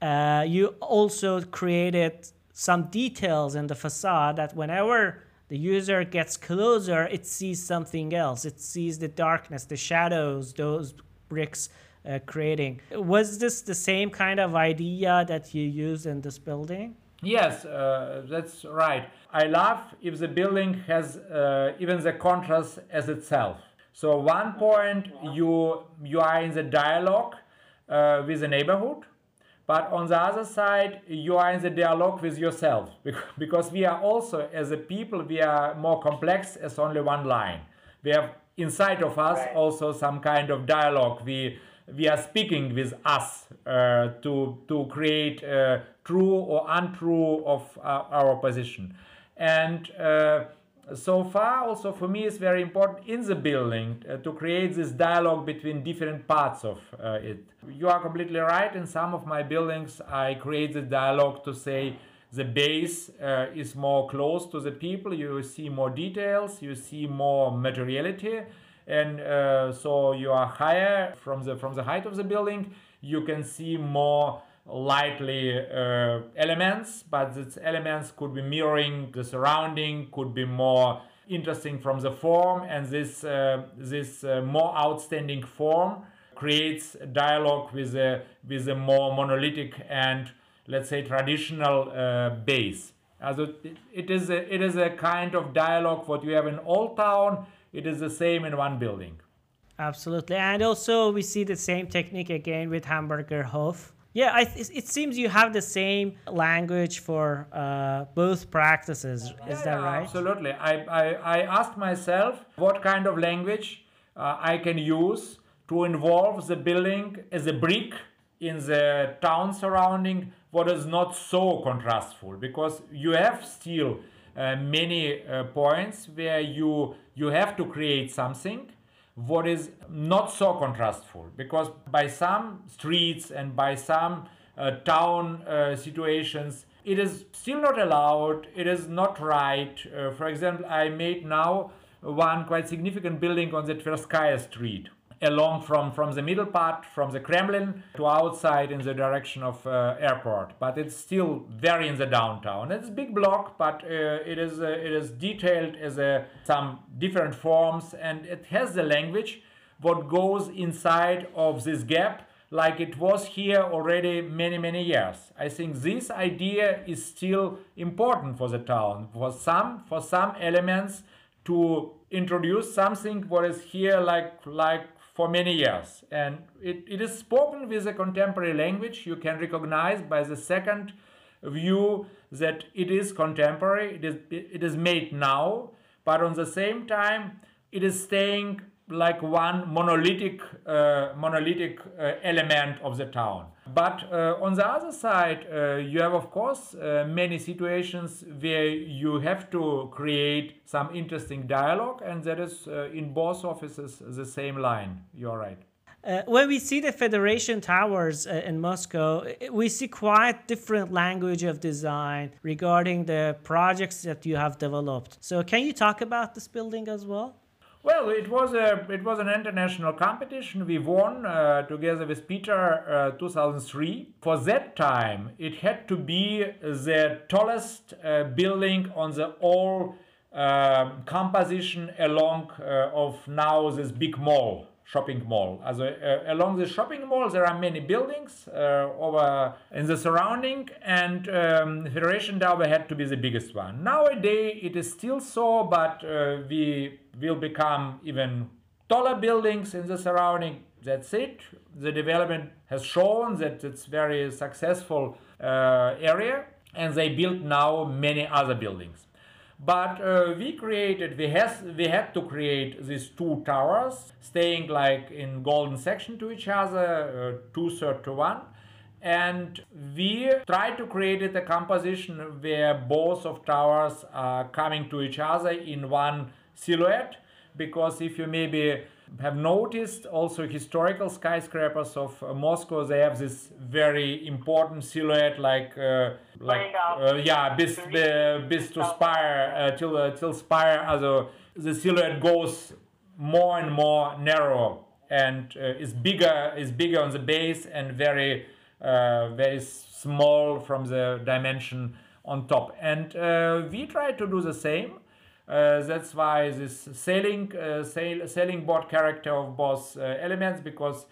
Uh, you also created some details in the facade that whenever the user gets closer, it sees something else. It sees the darkness, the shadows, those bricks uh, creating. Was this the same kind of idea that you used in this building? Yes, uh, that's right. I love if the building has uh, even the contrast as itself. So one point you you are in the dialogue uh, with the neighborhood, but on the other side you are in the dialogue with yourself because we are also as a people we are more complex as only one line. We have inside of us right. also some kind of dialogue. We we are speaking with us uh, to to create uh, true or untrue of uh, our position and uh, so far also for me it's very important in the building uh, to create this dialogue between different parts of uh, it. You are completely right. In some of my buildings i create the dialogue to say the base uh, is more close to the people. You see more details. You see more materiality. And uh, so you are higher from the from the height of the building. You can see more lightly uh, elements but these elements could be mirroring the surrounding could be more interesting from the form and this uh, this uh, more outstanding form creates dialogue with a with a more monolithic and let's say traditional uh, base it, it is a, it is a kind of dialogue what you have in old town it is the same in one building. Absolutely. And also, we see the same technique again with Hamburger Hof. Yeah, I, it seems you have the same language for uh, both practices. Is yeah, that right? Absolutely. I, I, I asked myself what kind of language uh, I can use to involve the building as a brick in the town surrounding what is not so contrastful because you have still uh, many uh, points where you you have to create something what is not so contrastful because by some streets and by some uh, town uh, situations it is still not allowed it is not right. Uh, for example i made now one quite significant building on the tverskaya street along from, from the middle part, from the Kremlin to outside in the direction of uh, airport. But it's still very in the downtown. It's big block, but uh, it is uh, it is detailed as a, some different forms, and it has the language what goes inside of this gap like it was here already many many years i think this idea is still important for the town for some for some elements to introduce something what is here like like for many years. And it, it is spoken with a contemporary language. You can recognize by the second view that it is contemporary, it is, it is made now, but on the same time, it is staying like one monolithic uh, monolithic uh, element of the town. But uh, on the other side, uh, you have of course uh, many situations where you have to create some interesting dialogue, and that is uh, in both offices the same line. You're right. Uh, when we see the Federation Towers uh, in Moscow, we see quite different language of design regarding the projects that you have developed. So, can you talk about this building as well? Well, it was a it was an international competition. We won uh, together with Peter uh, 2003. For that time, it had to be the tallest uh, building on the all um, composition along uh, of now this big mall shopping mall. Also, uh, along the shopping mall, there are many buildings uh, over in the surrounding, and um, Federation Tower had to be the biggest one. Nowadays, it is still so, but uh, we will become even taller buildings in the surrounding. That's it. The development has shown that it's very successful uh, area, and they build now many other buildings. But uh, we created, we, has, we had to create these two towers, staying like in golden section to each other, uh, two third to one. And we tried to create a composition where both of towers are coming to each other in one silhouette. Because if you maybe have noticed also historical skyscrapers of uh, Moscow. They have this very important silhouette, like uh, like uh, yeah, bis, bis to spire uh, till uh, till spire. Also, the silhouette goes more and more narrow and uh, is bigger is bigger on the base and very very small from the dimension on top. And we try to do the same uh, that's why this sailing uh, sail, sailing board character of both uh, elements because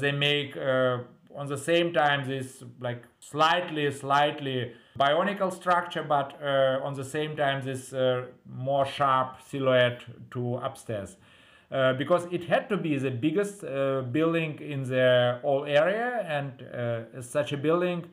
they make on the same time this like slightly slightly bionical structure but uh, on the same time this uh, more sharp silhouette to upstairs. Uh, because it had to be the biggest building in the whole area and such a building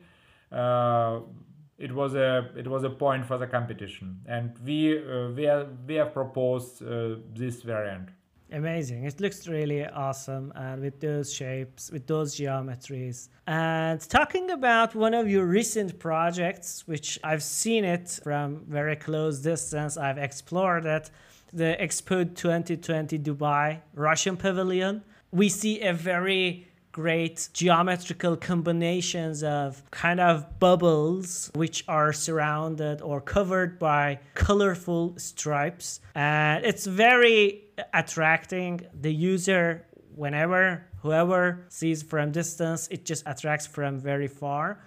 it was a it was a point for the competition, and we uh, we, are, we have proposed uh, this variant. Amazing! It looks really awesome, and with those shapes, with those geometries. And talking about one of your recent projects, which I've seen it from very close distance, I've explored it, the Expo 2020 Dubai Russian Pavilion. We see a very great geometrical combinations of kind of bubbles which are surrounded or covered by colorful stripes. And it's very attracting. The user whenever whoever sees from distance it just attracts from very far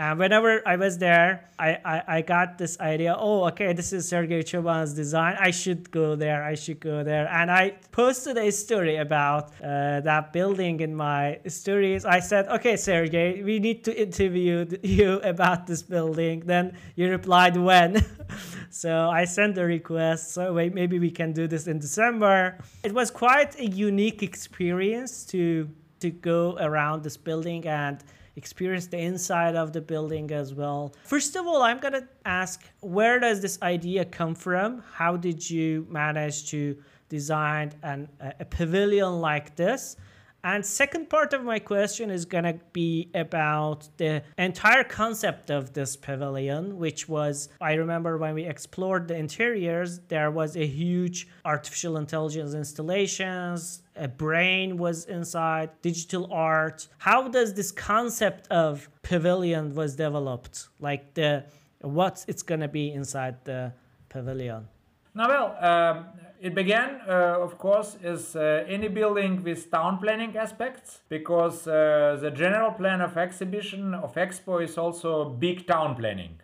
and whenever I was there, I, I, I got this idea, oh, okay, this is Sergei Tchoban's design. I should go there. I should go there. And I posted a story about uh, that building in my stories. I said, okay, Sergei, we need to interview you about this building. Then you replied, when? so I sent a request. So wait, maybe we can do this in December. It was quite a unique experience to to go around this building and experience the inside of the building as well. First of all, I'm going to ask where does this idea come from? How did you manage to design an, a pavilion like this? And second part of my question is going to be about the entire concept of this pavilion, which was, I remember when we explored the interiors, there was a huge artificial intelligence installations, a brain was inside, digital art. How does this concept of pavilion was developed? Like the, what it's going to be inside the pavilion? Now, well, um, it began, uh, of course, as uh, any building with town planning aspects, because uh, the general plan of exhibition of Expo is also big town planning.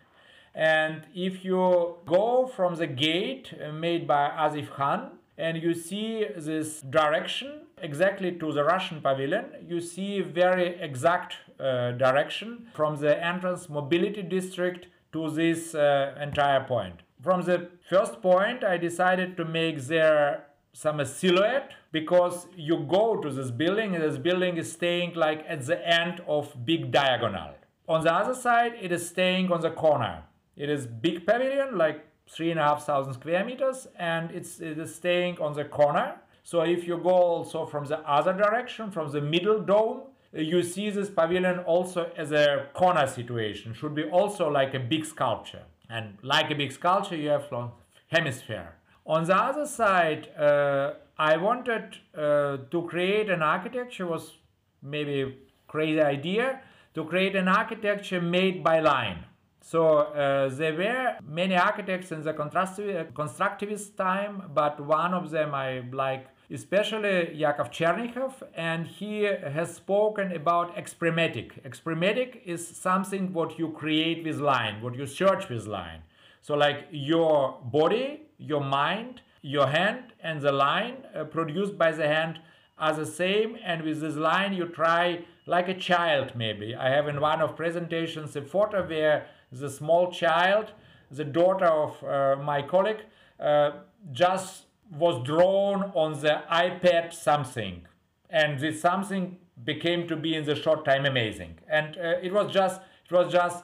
And if you go from the gate uh, made by Asif Khan and you see this direction exactly to the Russian pavilion, you see very exact uh, direction from the entrance mobility district to this uh, entire point. From the first point, I decided to make there some silhouette because you go to this building and this building is staying like at the end of big diagonal. On the other side, it is staying on the corner. It is big pavilion, like three and a half thousand square meters, and it's it is staying on the corner. So if you go also from the other direction, from the middle dome, you see this pavilion also as a corner situation. Should be also like a big sculpture. And like a big sculpture, you have long hemisphere. On the other side, uh, I wanted uh, to create an architecture, was maybe a crazy idea, to create an architecture made by line. So uh, there were many architects in the constructivist time, but one of them I like especially Yakov Chernikhov, and he has spoken about exprimatic. Exprimatic is something what you create with line, what you search with line. So, like your body, your mind, your hand, and the line uh, produced by the hand are the same. And with this line, you try like a child, maybe. I have in one of presentations a photo where the small child, the daughter of uh, my colleague, uh, just was drawn on the iPad something. And this something became to be in the short time amazing. And uh, it was just, it was just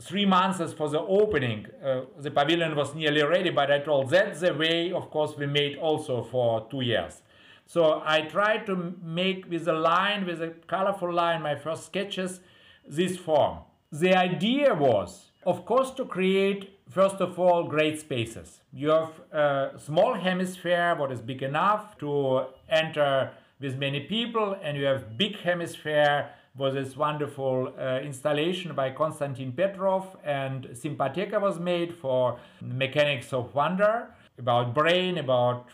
three months for the opening. Uh, the pavilion was nearly ready, but I told that's the way, of course, we made also for two years. So I tried to make with a line, with a colorful line, my first sketches, this form. The idea was, of course, to create, first of all, great spaces. You have a small hemisphere, what is big enough to enter with many people, and you have big hemisphere was this wonderful uh, installation by Konstantin Petrov and Sympatheka was made for Mechanics of Wonder about brain, about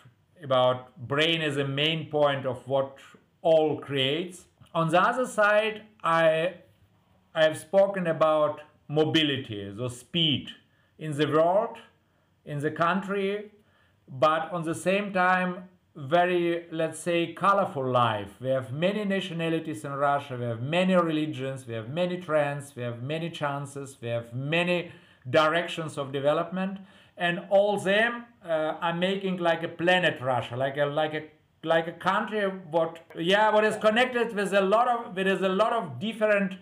about brain as a main point of what all creates. On the other side, I I have spoken about mobility, so speed in the world, in the country, but on the same time very, let's say, colorful life. We have many nationalities in Russia, we have many religions, we have many trends, we have many chances, we have many directions of development, and all them uh, are making like a planet Russia, like a like a like a country what yeah what is connected with a lot of there is a lot of different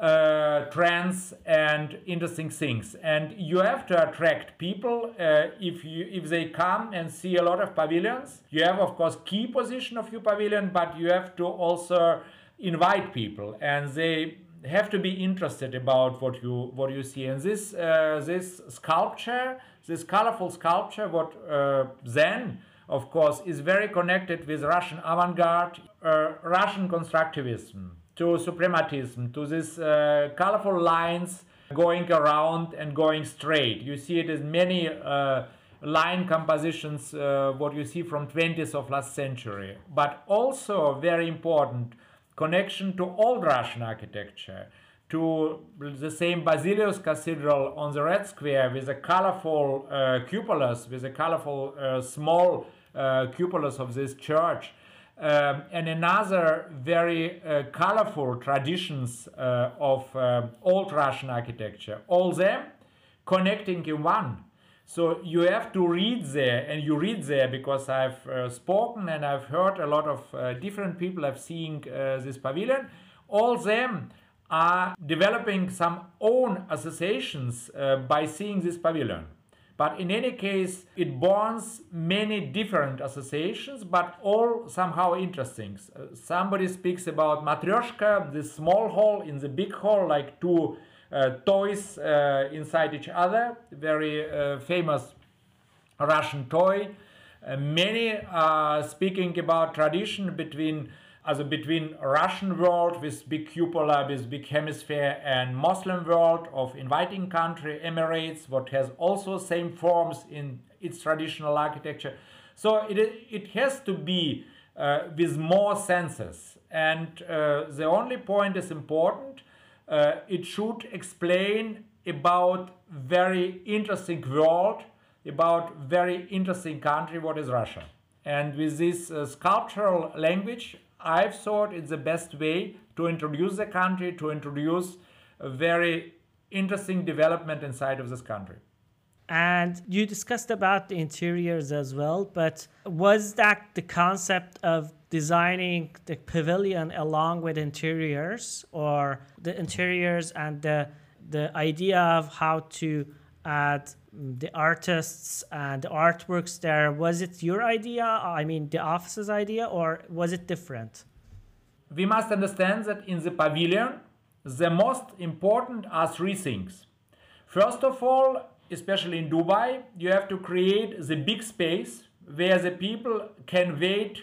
uh, trends and interesting things. And you have to attract people uh, if you if they come and see a lot of pavilions. You have of course key position of your pavilion but you have to also invite people. And they have to be interested about what you what you see. And this uh, this sculpture this colorful sculpture what uh, then of course is very connected with russian avant-garde uh, russian constructivism to suprematism, to these uh, colorful lines going around and going straight. You see it in many uh, line compositions, uh, what you see from 20th of last century. But also very important connection to old Russian architecture, to the same Basilius Cathedral on the Red Square with a colorful uh, cupolas, with a colorful uh, small uh, cupolas of this church um, and another very uh, colorful traditions uh, of uh, old Russian architecture, all them connecting in one. So you have to read there, and you read there because I've uh, spoken and I've heard a lot of uh, different people have seen uh, this pavilion. All them are developing some own associations by seeing this pavilion. But in any case, it bonds many different associations, but all somehow interesting. Uh, somebody speaks about matryoshka, the small hole in the big hole, like two uh, toys uh, inside each other, very uh, famous Russian toy. Uh, many are speaking about tradition between also between Russian world with big cupola, with big hemisphere, and Muslim world of inviting country, Emirates, what has also same forms in its traditional architecture. So it, it has to be uh, with more senses. And uh, the only point is important. Uh, it should explain about very interesting world, about very interesting country, what is Russia. And with this uh, sculptural language, I've thought it's the best way to introduce the country, to introduce a very interesting development inside of this country. And you discussed about the interiors as well, but was that the concept of designing the pavilion along with interiors or the interiors and the the idea of how to add the artists and the artworks there was it your idea i mean the office's idea or was it different? We must understand that in the pavilion the most important are three things. First of all especially in dubai you have to create the big space where the people can wait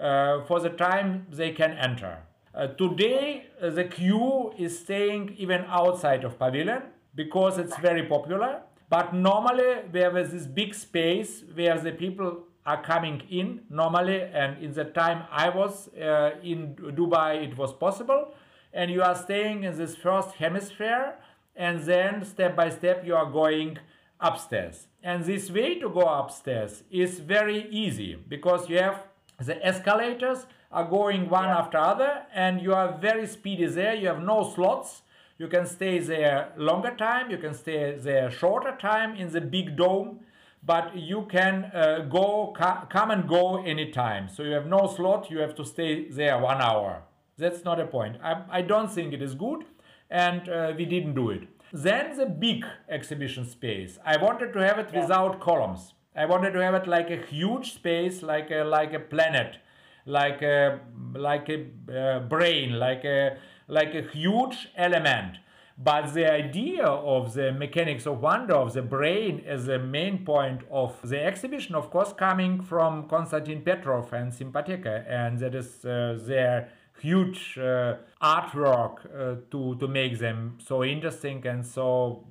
uh, for the time they can enter. Uh, today uh, the queue is staying even outside of pavilion because it's very popular but normally there was this big space where the people are coming in normally and in the time I was uh, in Dubai it was possible and you are staying in this first hemisphere and then step by step you are going upstairs. And this way to go upstairs is very easy because you have the escalators are going one yeah. after other and you are very speedy there. You have no slots. You can stay there longer time. You can stay there shorter time in the big dome but you can uh, go come and go anytime. So you have no slot you have to stay there one hour. That's not a point. I, I don't think it is good and uh, we didn't do it. Then the big exhibition space. I wanted to have it yeah. without columns. I wanted to have it like a huge space like a like a planet like a like a uh, brain like a like a huge element but the idea of the mechanics of wonder of the brain as the main point of the exhibition, of course, coming from Konstantin Petrov and Sympatheka, and that is uh, their huge uh, artwork uh, to, to make them so interesting and so,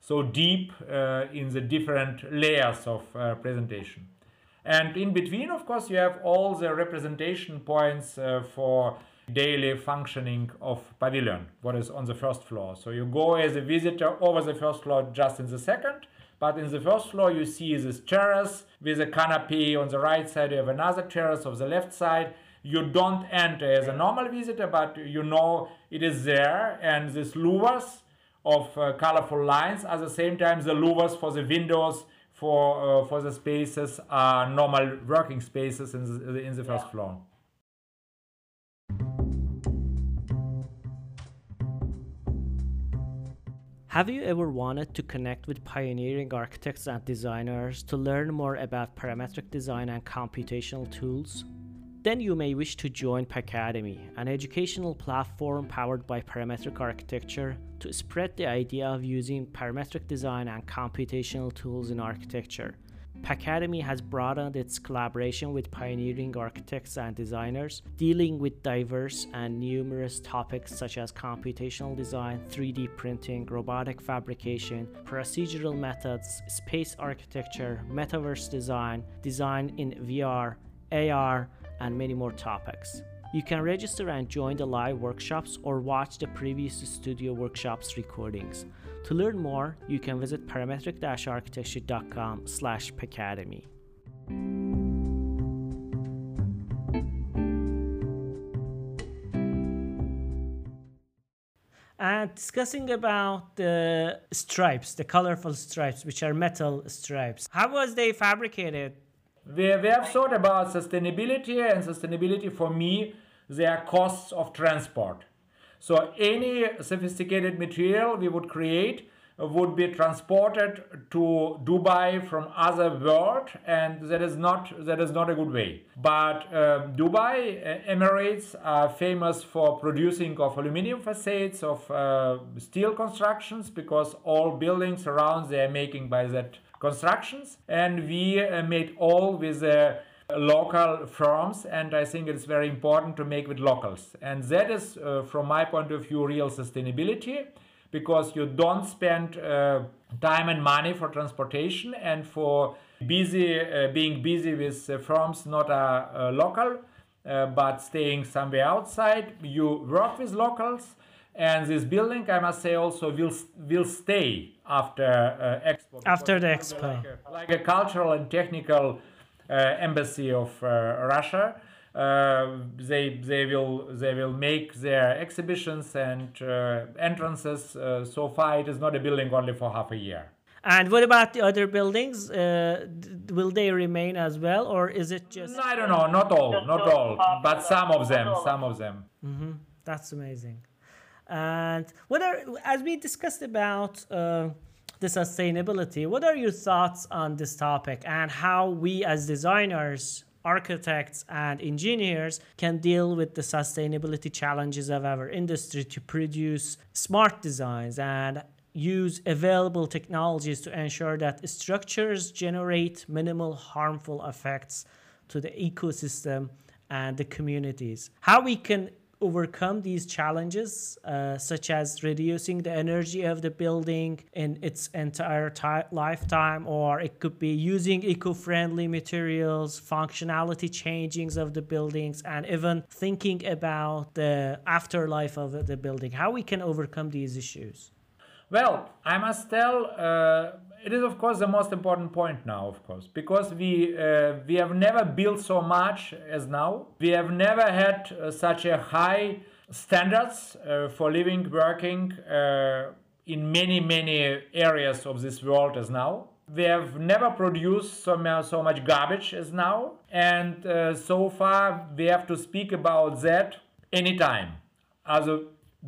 so deep uh, in the different layers of uh, presentation. And in between, of course, you have all the representation points uh, for daily functioning of pavilion, what is on the first floor. So you go as a visitor over the first floor just in the second, but in the first floor you see this terrace with a canopy on the right side, you have another terrace on the left side. You don't enter as a normal visitor, but you know it is there, and these louvers of uh, colorful lines at the same time the louvers for the windows for uh, for the spaces are normal working spaces in the, in the first yeah. floor. Have you ever wanted to connect with pioneering architects and designers to learn more about parametric design and computational tools? Then you may wish to join Pacademy, an educational platform powered by parametric architecture to spread the idea of using parametric design and computational tools in architecture. Pacademy has broadened its collaboration with pioneering architects and designers, dealing with diverse and numerous topics such as computational design, 3D printing, robotic fabrication, procedural methods, space architecture, metaverse design, design in VR, AR, and many more topics. You can register and join the live workshops or watch the previous studio workshops recordings. To learn more, you can visit parametric-architecture.com slash pacademy. And discussing about the stripes, the colorful stripes, which are metal stripes. How was they fabricated? We, have thought about sustainability and sustainability for me, they are costs of transport. So any sophisticated material we would create would be transported to Dubai from other world and that is not that is not a good way. But uh, Dubai Emirates are famous for producing of aluminum facades of uh, steel constructions because all buildings around they are making by that constructions. And we uh, made all with uh, local firms and I think it's very important to make with locals. And that is uh, from my point of view real sustainability because you don't spend uh, time and money for transportation and for busy uh, being busy with uh, firms not a, local uh, but staying somewhere outside. You work with locals and this building i must say also will will stay after uh, expo after the expo. like a, like a cultural and technical uh, embassy of uh, Russia. Uh, they they will they will make their exhibitions and entrances. so far, it is not a building only for half a year. And what about the other buildings? Uh, will they remain as well, or is it just? I don't know. Not all, not all, but some of them. Some of them. Mm-hmm. That's amazing. And what are as we discussed about uh, the sustainability. What are your thoughts on this topic and how we as designers, architects, and engineers can deal with the sustainability challenges of our industry to produce smart designs and use available technologies to ensure that structures generate minimal harmful effects to the ecosystem and the communities. How we can overcome these challenges, uh, such as reducing the energy of the building in its entire lifetime, or it could be using eco friendly materials, functionality changings of the buildings, and even thinking about the afterlife of the building, how we can overcome these issues. Well, I must tell uh, it is of course the most important point now of course because we uh, we have never built so much as now. We have never had uh, such a high standards uh, for living working uh, in many many areas of this world as now. We have never produced so, so much garbage as now. And uh, so far we have to speak about that anytime. Also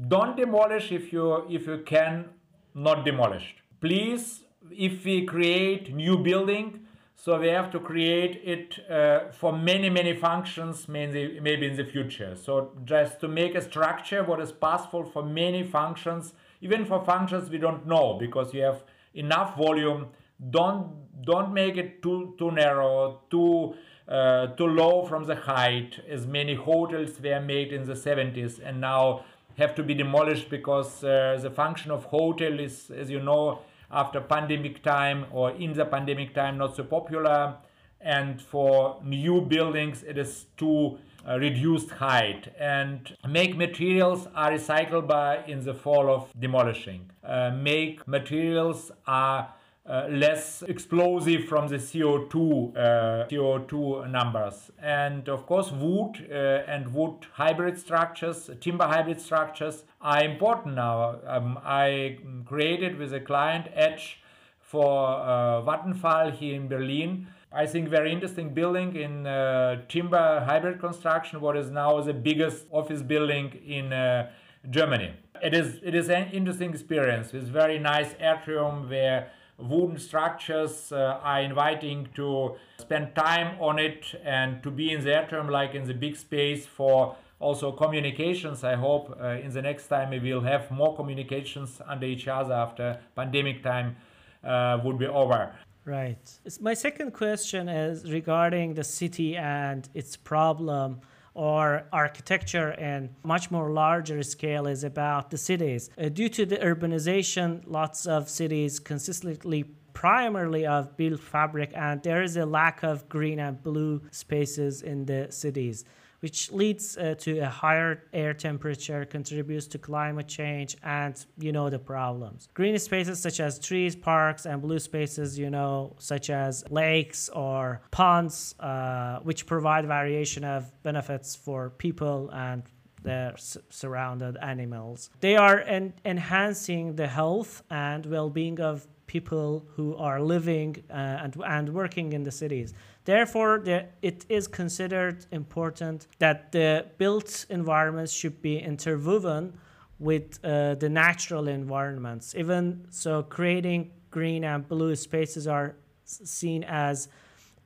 don't demolish if you if you can not demolished please if we create new building so we have to create it uh, for many many functions maybe maybe in the future. So just to make a structure what is possible for many functions even for functions we don't know because you have enough volume don't don't make it too too narrow too uh, too low from the height as many hotels were made in the 70s and now have to be demolished because uh, the function of hotel is as you know after pandemic time or in the pandemic time not so popular. And for new buildings it is too uh, reduced height. And make materials are recyclable in the fall of demolishing. Uh, make materials are uh, less explosive from the CO2 uh, CO2 numbers. And of course wood uh, and wood hybrid structures timber hybrid structures are important now. Um, I created with a client edge for uh, Vattenfall here in Berlin. I think very interesting building in uh, timber hybrid construction what is now the biggest office building in uh, Germany. It is it is an interesting experience with very nice atrium where wooden structures uh, are inviting to spend time on it and to be in the atrium like in the big space for also communications i hope. Uh, in the next time we will have more communications under each other after pandemic time uh, would be over. Right. My second question is regarding the city and its problem or architecture and much more larger scale is about the cities. Uh, due to the urbanization, lots of cities consistently primarily of built fabric and there is a lack of green and blue spaces in the cities which leads uh, to a higher air temperature, contributes to climate change, and you know the problems. Green spaces such as trees, parks, and blue spaces, you know, such as lakes or ponds, uh, which provide variation of benefits for people and their surrounded animals. They are en enhancing the health and well-being of people who are living uh, and, and working in the cities. Therefore, the, it is considered important that the built environments should be interwoven with uh, the natural environments. Even so, creating green and blue spaces are seen as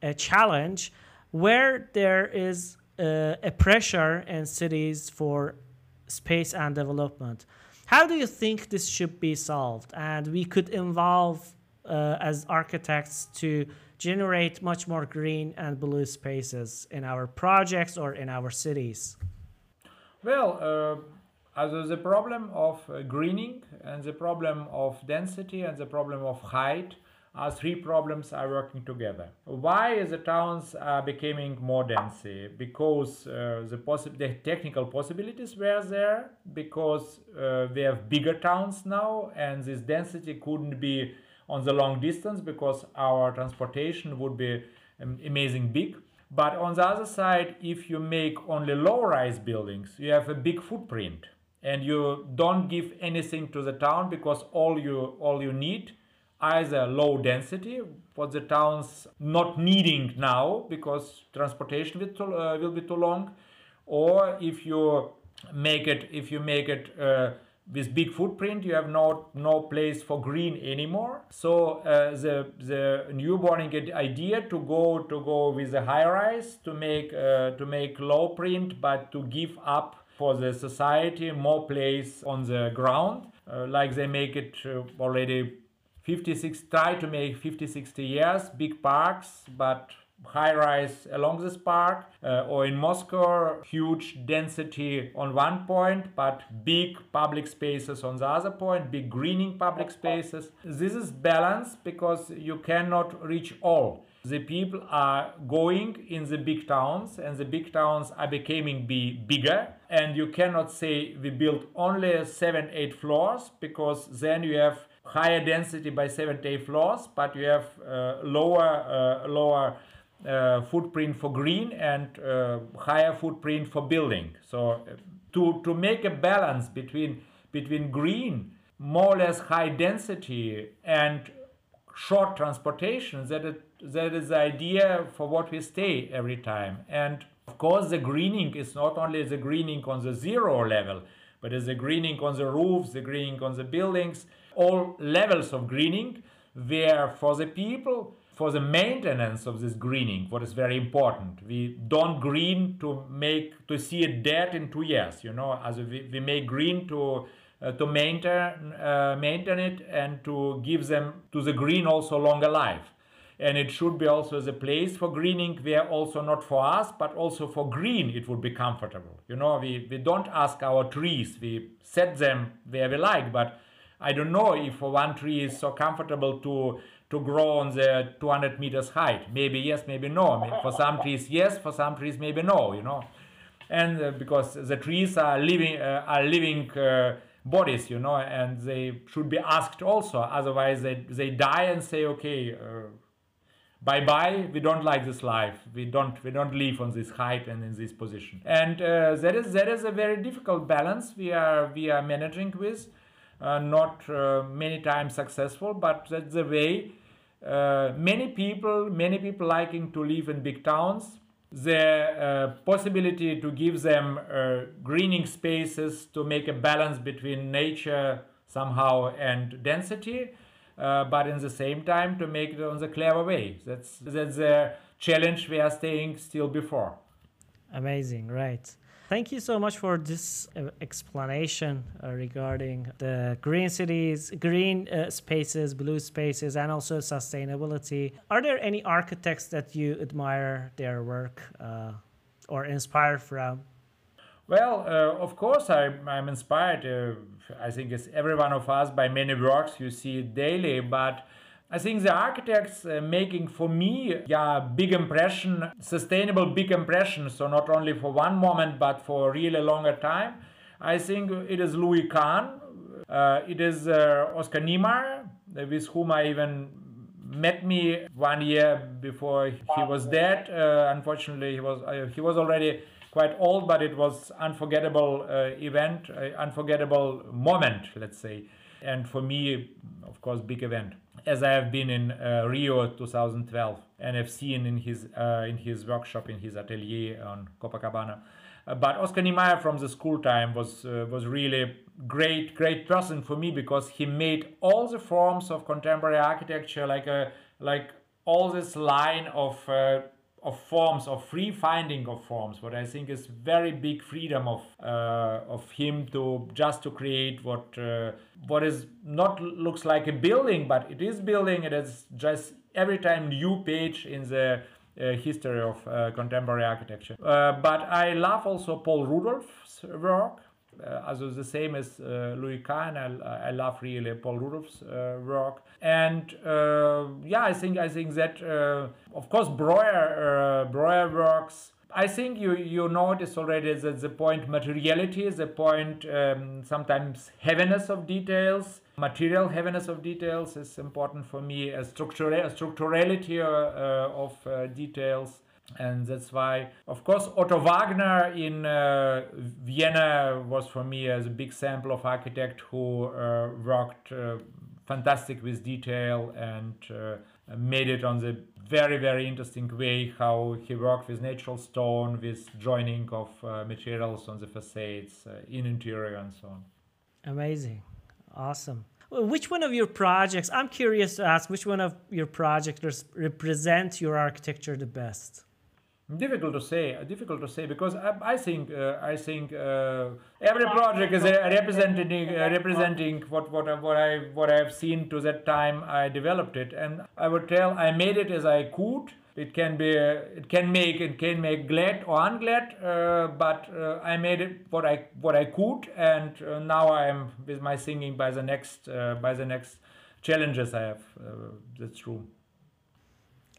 a challenge where there is uh, a pressure in cities for space and development. How do you think this should be solved? And we could involve uh, as architects to generate much more green and blue spaces in our projects or in our cities? Well, uh, as the problem of uh, greening and the problem of density and the problem of height are three problems are working together. Why the towns are becoming more dense? Because uh, the, possi- the technical possibilities were there, because uh, we have bigger towns now, and this density couldn't be on the long distance because our transportation would be um, amazing big. But on the other side, if you make only low-rise buildings, you have a big footprint and you don't give anything to the town because all you all you need either low density for the towns not needing now because transportation will, too, uh, will be too long or if you make it if you make it uh, with big footprint you have no no place for green anymore. So uh, the the newborn idea to go to go with a high rise to make uh, to make low print but to give up for the society more place on the ground. Uh, like they make it uh, already 56 try to make 50 60 years big parks but high rise along this park uh, or in Moscow huge density on one point but big public spaces on the other point big greening public spaces. This is balanced because you cannot reach all. The people are going in the big towns and the big towns are becoming be bigger. And you cannot say we build only seven eight floors because then you have higher density by 7 8 floors, but you have uh, lower uh, lower footprint for green and uh, higher footprint for building. So uh, to to make a balance between between green, more or less high density and short transportation, that is, that is the idea for what we stay every time. And of course, the greening is not only the greening on the zero level, but it's the greening on the roofs, the greening on the buildings, all levels of greening, where for the people, for the maintenance of this greening, what is very important, we don't green to make to see it dead in two years. You know, as we, we make green to uh, to maintain uh, maintain it and to give them to the green also longer life and it should be also the place for greening where also not for us but also for green it would be comfortable you know we, we don't ask our trees we set them where we like but i don't know if one tree is so comfortable to to grow on the 200 meters height. Maybe yes maybe no. For some trees yes for some trees maybe no you know. And uh, because the trees are living uh, are living uh, bodies you know and they should be asked also. Otherwise they, they die and say okay uh, bye bye we don't like this life. We don't we don't live on this height and in this position. And uh, that is that is a very difficult balance we are we are managing with. Uh, not many times successful but that's the way uh, many people many people liking to live in big towns the uh, possibility to give them uh, greening spaces to make a balance between nature somehow and density uh, but in the same time to make it on the clever way. That's that's the challenge we are staying still before. Amazing, right? Thank you so much for this uh, explanation uh, regarding the green cities, green uh, spaces, blue spaces, and also sustainability. Are there any architects that you admire their work or inspire from? Well, uh, of course, I, I'm inspired. Uh, I think it's every one of us by many works you see daily, but I think the architects uh, making for me, yeah, big impression, sustainable big impression. So not only for one moment, but for a really longer time. I think it is Louis Kahn. Uh, it is uh, Oscar Niemeyer, with whom I even met me one year before he was dead. Uh, unfortunately, he was uh, he was already quite old, but it was unforgettable uh, event, uh, unforgettable moment, let's say. And for me, of course, big event. As I have been in uh, Rio 2012 and I've seen in his uh, in his workshop in his atelier on Copacabana. Uh, but Oscar Niemeyer from the school time was uh, was really great great person for me because he made all the forms of contemporary architecture like a like all this line of of forms of free finding of forms what i think is very big freedom of uh, of him to just to create what uh, what is not looks like a building but it is building. It is just every time new page in the uh, history of uh, contemporary architecture. Uh, but i love also paul rudolph's work uh, also the same as uh, Louis Kahn. I, I love really Paul Rudolph's uh, work, and yeah, I think I think that of course Breuer Breuer works. I think you you notice already that the point materiality, the point um, sometimes heaviness of details, material heaviness of details is important for me. A structural structurality uh, of uh, details and that's why of course otto wagner in uh, vienna was for me as a big sample of architect who uh, worked uh, fantastic with detail and uh, made it on the very very interesting way how he worked with natural stone with joining of uh, materials on the facades uh, in interior and so on. Amazing. Awesome. Which one of your projects i'm curious to ask which one of your projects represent your architecture the best Difficult to say. Difficult to say because I, I think uh, I think uh, every project is representing uh, representing what what what I what I have seen to that time I developed it, and I would tell I made it as I could. It can be it can make it can make glad or unglad, uh, but uh, I made it what I what I could, and uh, now I am with my singing by the next by the next challenges I have. that's true.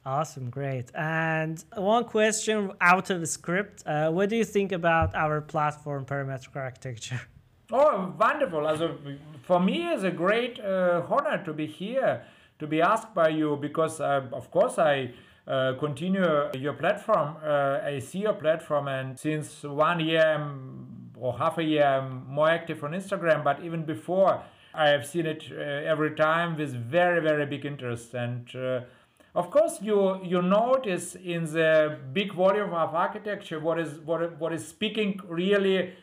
Awesome, great. And one question out of the script: uh, What do you think about our platform parametric architecture? Oh, wonderful! Also, for me, it's a great uh, honor to be here, to be asked by you, because uh, of course I uh, continue your platform. Uh, I see your platform, and since one year or half a year, I'm more active on Instagram. But even before, I have seen it uh, every time with very, very big interest. And uh, of course, you you notice in the big volume of architecture what is what what is speaking really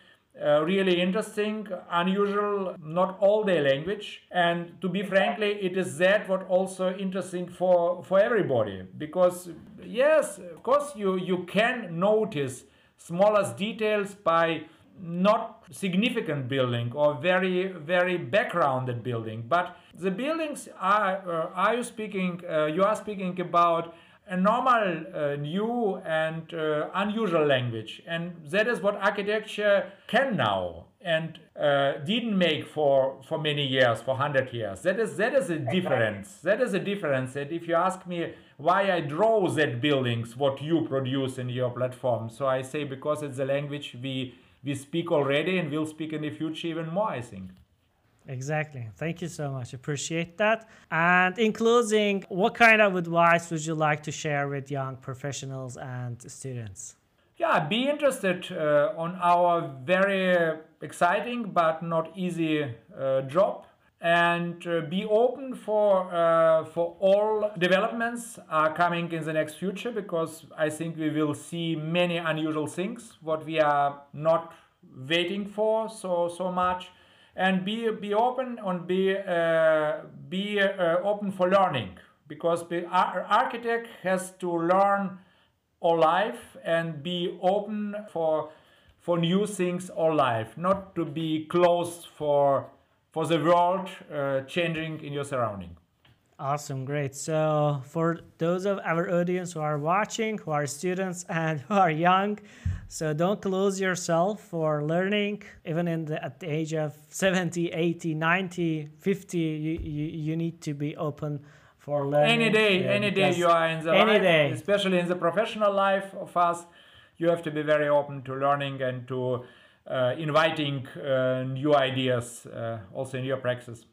uh, really interesting, unusual, not all day language. And to be frankly, it is that what also interesting for for everybody because yes, of course you you can notice smallest details by not significant building or very very backgrounded building but the buildings are uh, are you speaking uh, you are speaking about a normal, uh, new, and uh, unusual language. And that is what architecture can now and uh, didn't make for, for many years, for 100 years. That is, that is a difference. That is a difference. That if you ask me why I draw that buildings, what you produce in your platform, so I say because it's a language we, we speak already and we'll speak in the future even more, I think. Exactly. Thank you so much. Appreciate that. And in closing, what kind of advice would you like to share with young professionals and students? Yeah, be interested uh, on our very exciting but not easy uh, job and uh, be open for uh, for all developments are coming in the next future because I think we will see many unusual things what we are not waiting for so so much. And be be open and be uh, be uh, open for learning because the architect has to learn all life and be open for for new things all life not to be closed for for the world uh, changing in your surrounding Awesome, great. So, for those of our audience who are watching, who are students and who are young, so don't close yourself for learning. Even in the, at the age of 70, 80, 90, 50, you, you, you need to be open for learning. Any day, yeah, any day you are in the any life, day. especially in the professional life of us, you have to be very open to learning and to inviting uh, new ideas uh, also in your practice.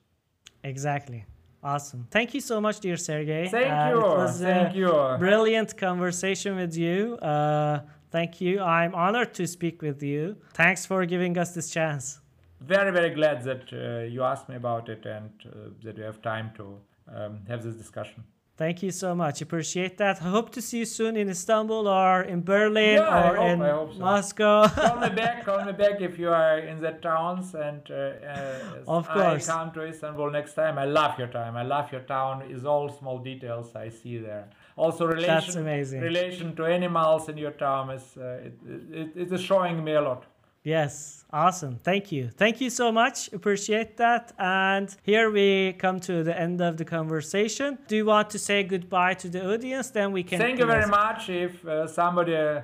Exactly. Awesome. Thank you so much, dear Sergey. Thank uh, you. It was thank you. Brilliant conversation with you. Uh, thank you. I'm honored to speak with you. Thanks for giving us this chance. Very, very glad that uh, you asked me about it and uh, that you have time to um, have this discussion. Thank you so much. Appreciate that. I hope to see you soon in Istanbul or in Berlin yeah, or hope, in so. Moscow. call me back. Call me back if you are in the towns. And uh, uh, of course, I come to Istanbul next time. I love your time. I love your town. Is all small details I see there. Also, relation relation to animals in your town is uh, it, it, it is showing me a lot. Yes, awesome. Thank you. Thank you so much. Appreciate that. And here we come to the end of the conversation. Do you want to say goodbye to the audience? Then we can. Thank you very much. If uh, somebody uh,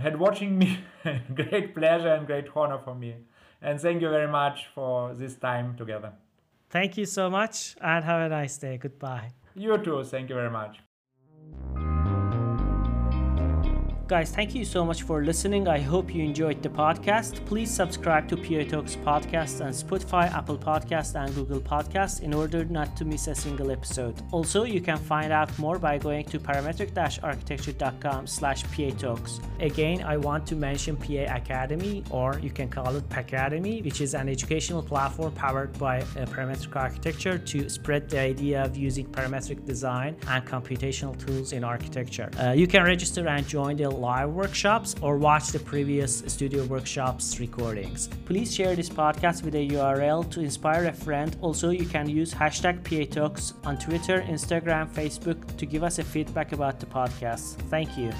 had watching me, great pleasure and great honor for me. And thank you very much for this time together. Thank you so much and have a nice day. Goodbye. You too. Thank you very much. Guys, thank you so much for listening. I hope you enjoyed the podcast. Please subscribe to PA Talks podcast on Spotify, Apple Podcast, and Google Podcasts in order not to miss a single episode. Also, you can find out more by going to parametric-architecture.com slash PA Talks. Again, I want to mention PA Academy, or you can call it Pacademy, which is an educational platform powered by uh, parametric architecture to spread the idea of using parametric design and computational tools in architecture. Uh, you can register and join the live workshops or watch the previous studio workshops recordings. Please share this podcast with a URL to inspire a friend. Also, you can use hashtag PATalks on Twitter, Instagram, Facebook to give us a feedback about the podcast. Thank you.